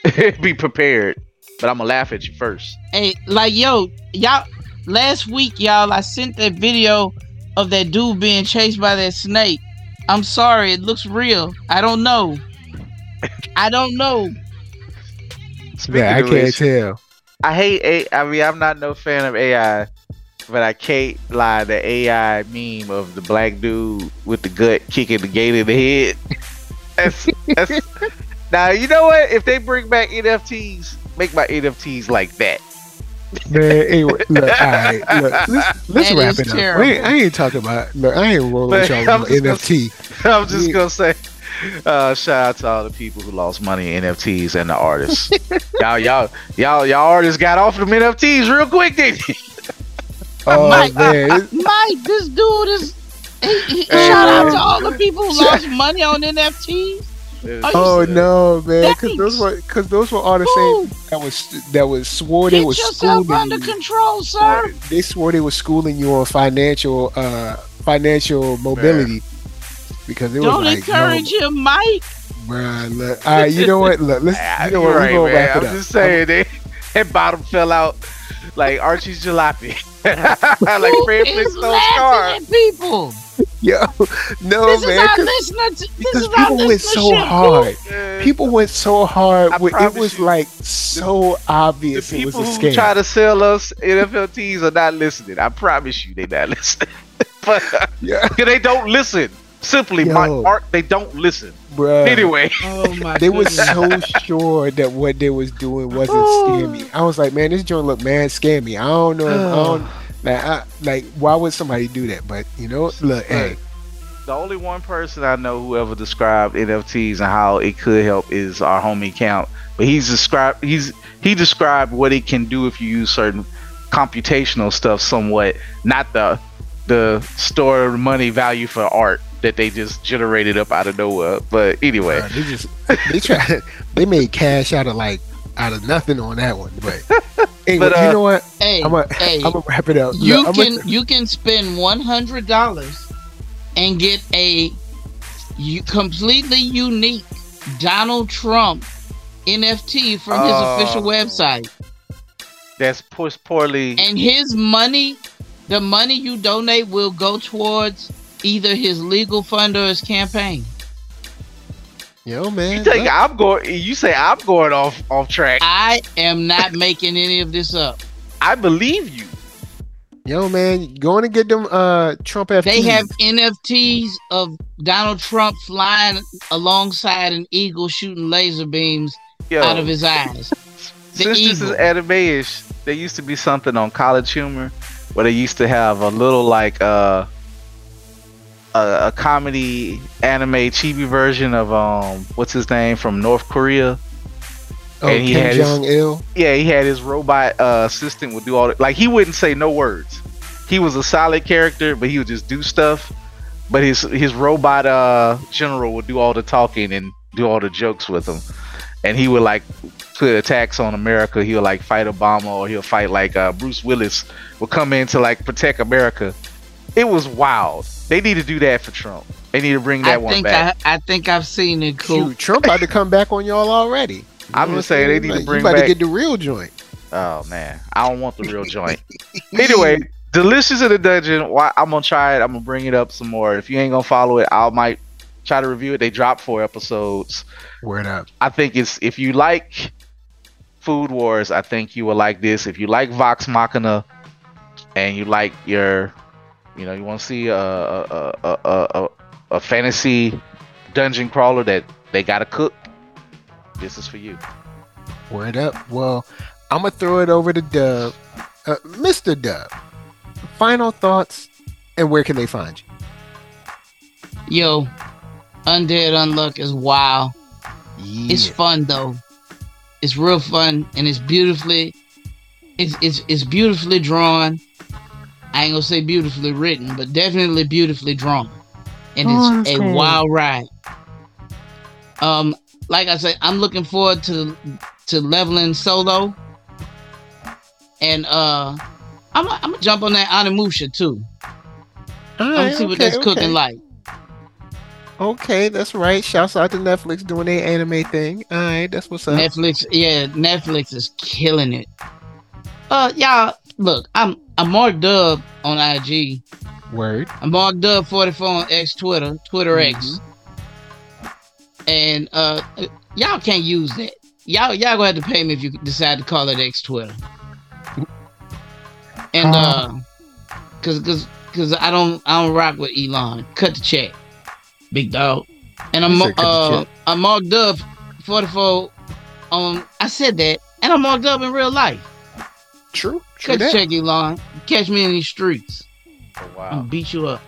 [laughs] be prepared, but I'm gonna laugh at you first. Hey, like yo, y'all. Last week, y'all, I sent that video of that dude being chased by that snake. I'm sorry, it looks real. I don't know. I don't know. Speaking yeah, I can't which, tell. I hate A. I mean, I'm not no fan of AI, but I can't lie. The AI meme of the black dude with the gut kicking the gate in the head. That's that's. [laughs] now you know what? If they bring back NFTs, make my NFTs like that. Man, anyway, look, all right, look, let's, let's wrap it up. terrible. I ain't, I ain't talking about. Look, I ain't rolling with y'all [laughs] I'm on just gonna- NFT. [laughs] I'm just gonna say, uh, shout out to all the people who lost money in NFTs and the artists. [laughs] y'all, y'all, y'all, y'all artists got off them NFTs real quick, didn't you? Oh Mike, man, Mike, this dude is. He, he, Hey, shout out to all the people who lost money on NFTs. Are you oh serious? no, man, because those were because those were all the Ooh. same that was that was swore they Get was yourself schooling under you. control, sir. They swore they were schooling you on financial uh financial mobility because it was Don't like, encourage him, Mike. no, bruh, look, all right, you know what? Look, let's [laughs] Ah, you know what? right, We're gonna man. wrap it I'm up. just saying, they, that bottom fell out like Archie's jalopy, [laughs] like Who Fred Flintstone's car. laughing at people? Yo, no this is man, our 'cause- listener. To, this because is our people went so hard. Uh, People went so hard. I it was you, like so the obvious it was people a who try to sell us NFLTs are not listening. I promise you, they not [laughs] listening. but yeah, [laughs] they don't listen. Simply, Yo. my Mark, they don't listen. Bruh. Anyway, [laughs] Oh my They was goodness. so sure that what they was doing wasn't Oh. scammy. I was like, man, this joint look mad scammy. I don't know. If, I don't, like, I, like, why would somebody do that? But you know, look, hey, the only one person I know who ever described NFTs and how it could help is our homie Count. But he's described he's he described what it can do if you use certain computational stuff somewhat, not the the store money value for art that they just generated up out of nowhere. But anyway, bruh, they just they tried. They made cash out of like out of nothing on that one. But [laughs] anyway, But, uh, you know what? Hey, I'm gonna hey, wrap it up. you Look, can gonna- you can spend one hundred dollars and get a you completely unique Donald Trump NFT from his Oh. official website, that's pushed poorly. and his money, the money you donate will go towards either his legal fund or his campaign. yo, man. You think look, I'm going? You say I'm going off off track. I am not making any of this up. I believe you. yo, man, going to get them uh Trump FTs. They have NFTs of Donald Trump flying alongside an eagle shooting laser beams Yo, out of his eyes. The since this is eagle. anime-ish, there used to be something on College Humor where they used to have a little like uh, a, a comedy anime chibi version of um what's his name from North Korea. oh, and he Kim had Jong Il. Yeah, he had his robot uh, assistant would do all the, like he wouldn't say no words. He was a solid character, but he would just do stuff. But his his robot uh general would do all the talking and do all the jokes with him. And he would like put attacks on America. He'll like fight Obama or he'll fight like uh, Bruce Willis will come in to like protect America. It was wild. They need to do that for Trump. They need to bring that I one think back. I, I think I've seen it. Cool. Shoot, Trump about to come back on y'all already. [laughs] You I'm know just what saying they saying? need to bring you about back- to get the real joint. Oh man, I don't want the real [laughs] joint. anyway, delicious in the dungeon. Why I'm gonna try it. I'm gonna bring it up some more. If you ain't gonna follow it, I might try to review it. They dropped four episodes. Word up. I think it's if you like Food Wars, I think you will like this. If you like Vox Machina, and you like your, you know, you want to see a a, a, a a a fantasy dungeon crawler that they gotta cook. This is for you. Word up. Well, I'm gonna throw it over to Dub, uh, Mr. Dub. Final thoughts, and where can they find you? Yo, Undead Unluck is wild. Yeah. It's fun though. It's real fun and it's beautifully it's it's it's beautifully drawn. I ain't gonna say beautifully written, but definitely beautifully drawn. And Oh, it's a wild ride. Um, like I said, I'm looking forward to to leveling solo. And uh I'm I'm gonna jump on that Onimusha too. All I'm right, gonna see what okay, that's cooking okay. like. Okay, that's right. Shouts out to Netflix doing their anime thing. All right, that's what's up. Netflix, yeah, Netflix is killing it. Uh, y'all, look, I'm I'm Mark Dub on IG. Word. I'm Mark Dub 44 on X Twitter, Twitter X, and uh, y'all can't use that. Y'all y'all gonna have to pay me if you decide to call it X Twitter. And uh, cause cause cause I don't I don't rock with Elon. Cut the check, big dog. And I'm You said cut the uh. I'm Mark Dub 44 on. I said that, and I'm Mark Dub in real life. True. True Cut the that. check, Elon. Catch me in these streets. Oh, I'm wow. gonna beat you up.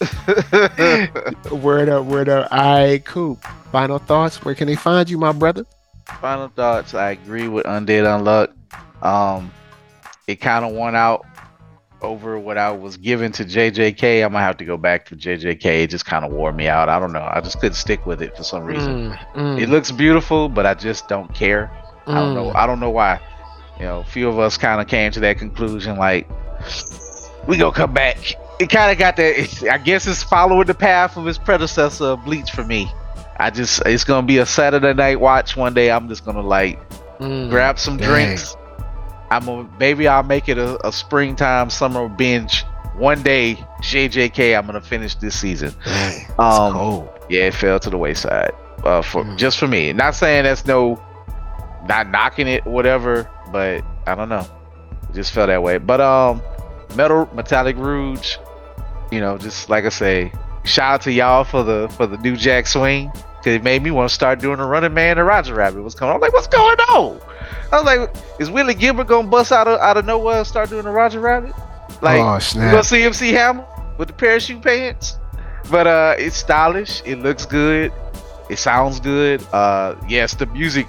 [laughs] Word up, word up. All right, cool. Final thoughts. Where can they find you, my brother? Final thoughts. I agree with Undead Unluck. Um, it kind of won out over what I was given to JJK. I'm gonna have to go back to JJK. It just kind of wore me out. I don't know. I just couldn't stick with it for some reason. Mm, mm, It looks beautiful, but I just don't care. I don't know. mm. I don't know why. You know, a few of us kind of came to that conclusion. Like, we gonna come back. It kind of got that. I guess it's following the path of its predecessor, Bleach, for me. I just, it's gonna be a Saturday night watch one day. I'm just gonna like Mm. grab some dang. drinks. I'm gonna maybe I'll make it a, a springtime summer binge one day. JJK, I'm gonna finish this season. Dang, Um, cold. Yeah, it fell to the wayside. Uh, for Mm. just for me. Not saying that's no, not knocking it, whatever. But I don't know. It just felt that way. But um, metal metallic rouge. You know, just like I say, shout out to y'all for the for the new Jack swing. Cause it made me want to start doing a running man and Roger Rabbit. What's going on? I'm like, what's going on? I was like, is Willie Gilbert gonna bust out of out of nowhere and start doing a Roger Rabbit? Like, oh you gonna see MC Hammer with the parachute pants? But uh, it's stylish. It looks good. It sounds good. Uh, yes, the music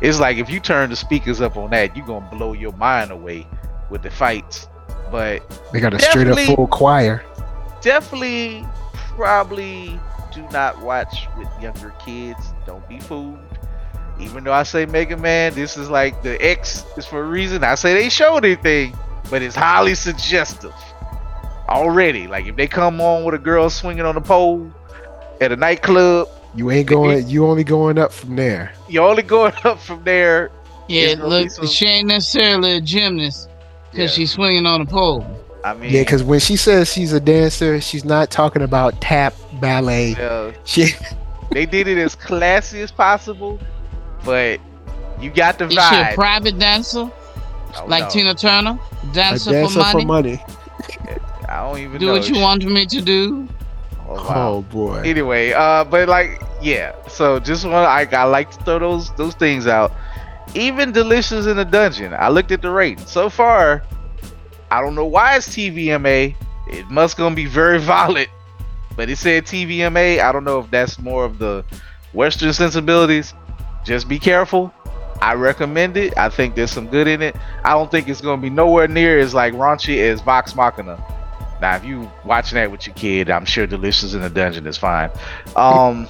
is like if you turn the speakers up on that, you're gonna blow your mind away with the fights. But They got a straight up full choir. definitely, probably do not watch with younger kids. Don't be fooled. Even though I say Mega Man, this is like the X is for a reason. I say they showed anything, but it's highly suggestive already. Like if they come on with a girl swinging on the pole at a nightclub, You ain't going. You only going up from there. you're only going [laughs] up from there. Yeah, It's gonna look, some- she ain't necessarily a gymnast because Yeah. she's swinging on a pole. I mean, Yeah, because when she says she's a dancer, she's not talking about tap ballet. yeah, She [laughs] they did it as classy as possible, but you got the Is she a vibe. private dancer oh, like know. Tina Turner? a Dancer, dancer for money? I don't even Do know. what you want me to do. Oh, wow. Oh boy. anyway uh but like yeah. So just want I, I like to throw those those things out. Even delicious in the dungeon i looked at the rating. So far i don't know why it's tvma it must gonna be very [laughs] violent. But it said tvma i don't know if that's more of the western sensibilities. Just be careful. I recommend it. I think there's some good in it. I don't think it's gonna be nowhere near as like raunchy as vox machina now, if you watching that with your kid, I'm sure Delicious in the Dungeon is fine. Um,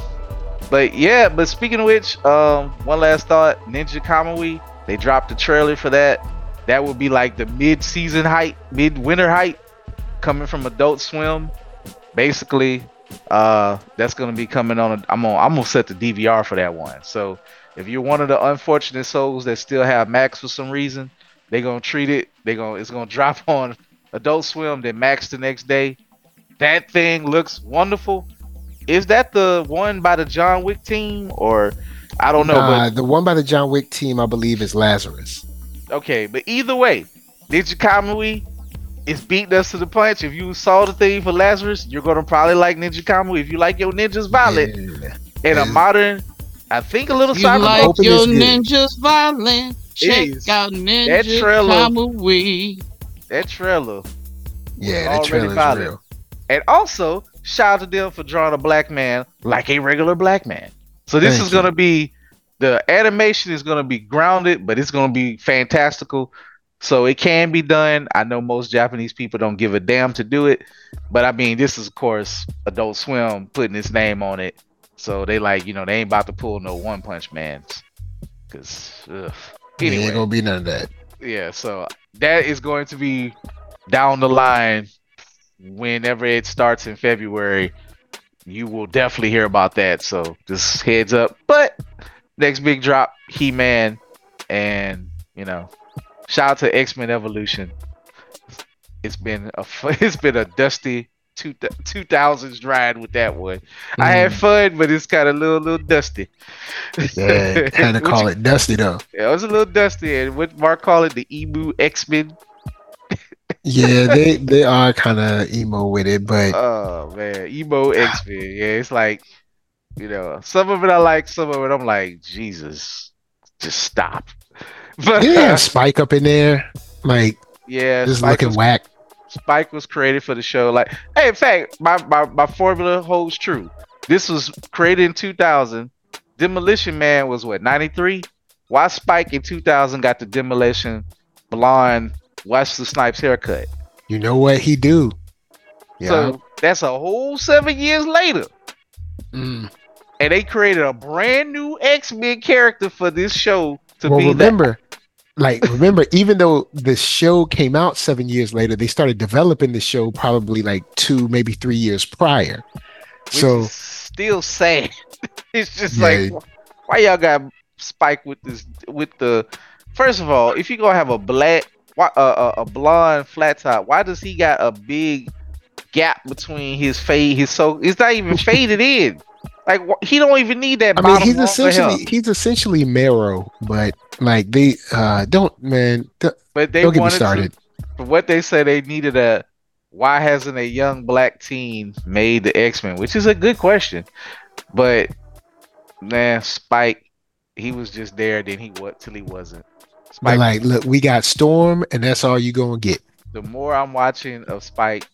but yeah, but speaking of which, um, one last thought: Ninja Kamui, they dropped the trailer for that. That would be like the mid-season hype, mid-winter hype. coming from Adult Swim. Basically, uh, that's gonna be coming on. A, I'm on. I'm gonna set the DVR for that one. So if you're one of the unfortunate souls that still have Max for some reason, they're gonna treat it. They gonna it's gonna [laughs] drop on Adult Swim, then Max the next day. That thing looks wonderful. Is that the one by the John Wick team, or I don't know? Uh, the one by the John Wick team, I believe, is Lazarus. okay, but either way, Ninja Kamui is beating us to the punch. If you saw the thing for Lazarus, you're gonna probably like Ninja Kamui. If you like your ninjas violent Yeah. in a modern, I think a little You cyber like hoping your it's good. ninjas violent? Check is. out Ninja trailer- Kamui. That trailer. Yeah, already trailer's violent. real. And also, shout out to them for drawing a black man like a regular black man. So this Thank is you. gonna be the animation is gonna be grounded, but it's gonna be fantastical. So it can be done. I know most Japanese people don't give a damn to do it, but I mean, this is of course Adult Swim putting its name on it. So they like, you know, they ain't about to pull no One Punch Man's, cause ugh. Anyway ain't gonna be none of that. Yeah so that is going to be down the line whenever it starts in february. You will definitely hear about that so just heads up. But next big drop he-man and you know shout out to x-men evolution. It's been a [laughs] it's been a dusty two, 2000s ride with that one i had Mm. fun but it's kind of a little little dusty Yeah, kind of [laughs] call you- it dusty though. yeah, it was a little dusty and what mark call it the emu x-men Yeah, [laughs] they they are kind of emo with it, but Oh man, emo X Men. Yeah, it's like you know, some of it I like, some of it I'm like, Jesus, just stop. But [laughs] yeah, Spike up in there, like yeah, just Spike looking was, whack. Spike was created for the show. Like, hey, in fact, my, my my formula holds true. This was created in 2000. Demolition Man was what 93. Why Spike in 2000 got the Demolition blonde Wesley Snipes haircut? You know what he do? Yeah. So that's a whole seven years later. Mm. and they created a brand new X Men character for this show to Well, be remember, like remember, even though the show came out seven years later, they started developing the show probably like two, maybe three years prior. that. So still sad. [laughs] it's just Yeah. like why y'all got Spike with this with the first of all, if you gonna have a black uh, a, a blonde flat top, why does he got a big gap between his fade his so it's not even faded in. Like he don't even need that I mean, he's essentially he's essentially Marrow, but like they uh don't man, th- But they don't get me started. to what they said they needed a why hasn't a young black teen made the X-Men? Which is a good question. But man, Spike, he was just there, then he what till he wasn't. But Spike like, look, we got Storm, and that's all you gonna get. the more I'm watching of Spike,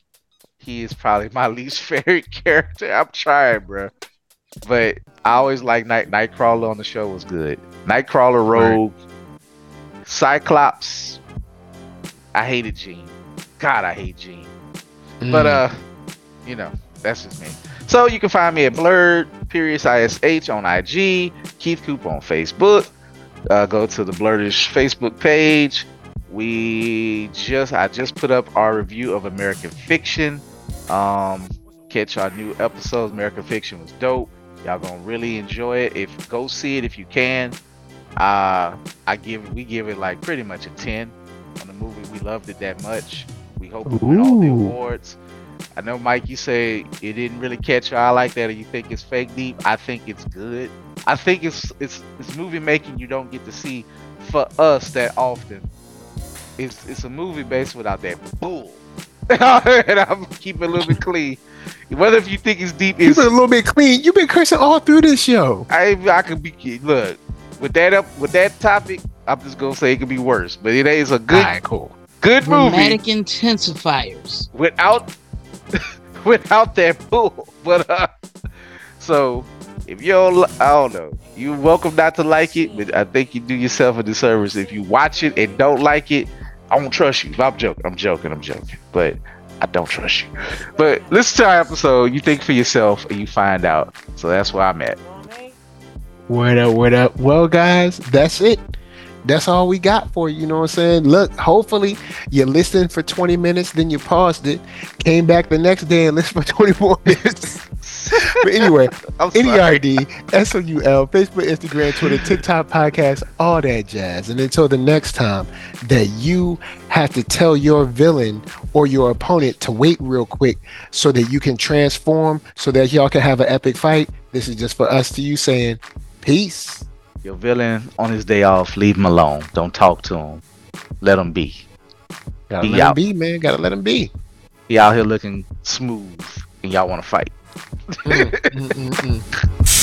he is probably my [laughs] least favorite character. I'm trying, bro. But I always like Night Nightcrawler on the show was good. Nightcrawler, Rogue, Cyclops. I hated Jean. God, I hate Jean. But Mm. uh, you know, that's just me. So you can find me at Blerd Period ISH on IG, Keith Coop on Facebook. Uh, go to the Blerdish Facebook page. We just I just put up our review of American Fiction. Um, catch our new episodes. American Fiction was dope. Y'all gonna really enjoy it. If go see it if you can. Uh, I give we give it like pretty much a ten on the movie. We loved it that much. We hope we win all the awards. I know, Mike. You say it didn't really catch your eye like that, or you think it's fake deep. I think it's good. I think it's it's it's movie making you don't get to see for us that often. It's it's a movie based without that bull. [laughs] and I'm keeping it a little bit clean. Whether if you think it's deep, Keep is it a little bit clean. You've been cursing all through this show. I I could be look with that up with that topic. I'm just gonna say it could be worse, but it is a good All right, cool. good movie intensifiers. without [laughs] without that bull. But uh, so if you don't, I don't know, you're welcome not to like it, but I think you do yourself a disservice if you watch it and don't like it. I won't trust you. I'm joking. I'm joking. I'm joking. But I don't trust you. But listen to our episode. You think for yourself and you find out. So that's where I'm at. What up, what up? Well, guys, that's it. that's all we got for you. You know what I'm saying? Look, hopefully you listened for 20 minutes, then you paused it, came back the next day and listened for 24 minutes. [laughs] [laughs] but anyway, [laughs] I'm. NERD, SOUL, Facebook, Instagram, Twitter, TikTok, podcast, all that jazz. And until the next time that you have to tell your villain or your opponent to wait real quick so that you can transform so that y'all can have an epic fight, this is just for us to you saying, peace. Your villain on his day off, leave him alone. Don't talk to him. Let him be. Gotta He let him be, man. Gotta let him be. He out here looking smooth, and y'all want to fight. Mm, mm, mm, mm.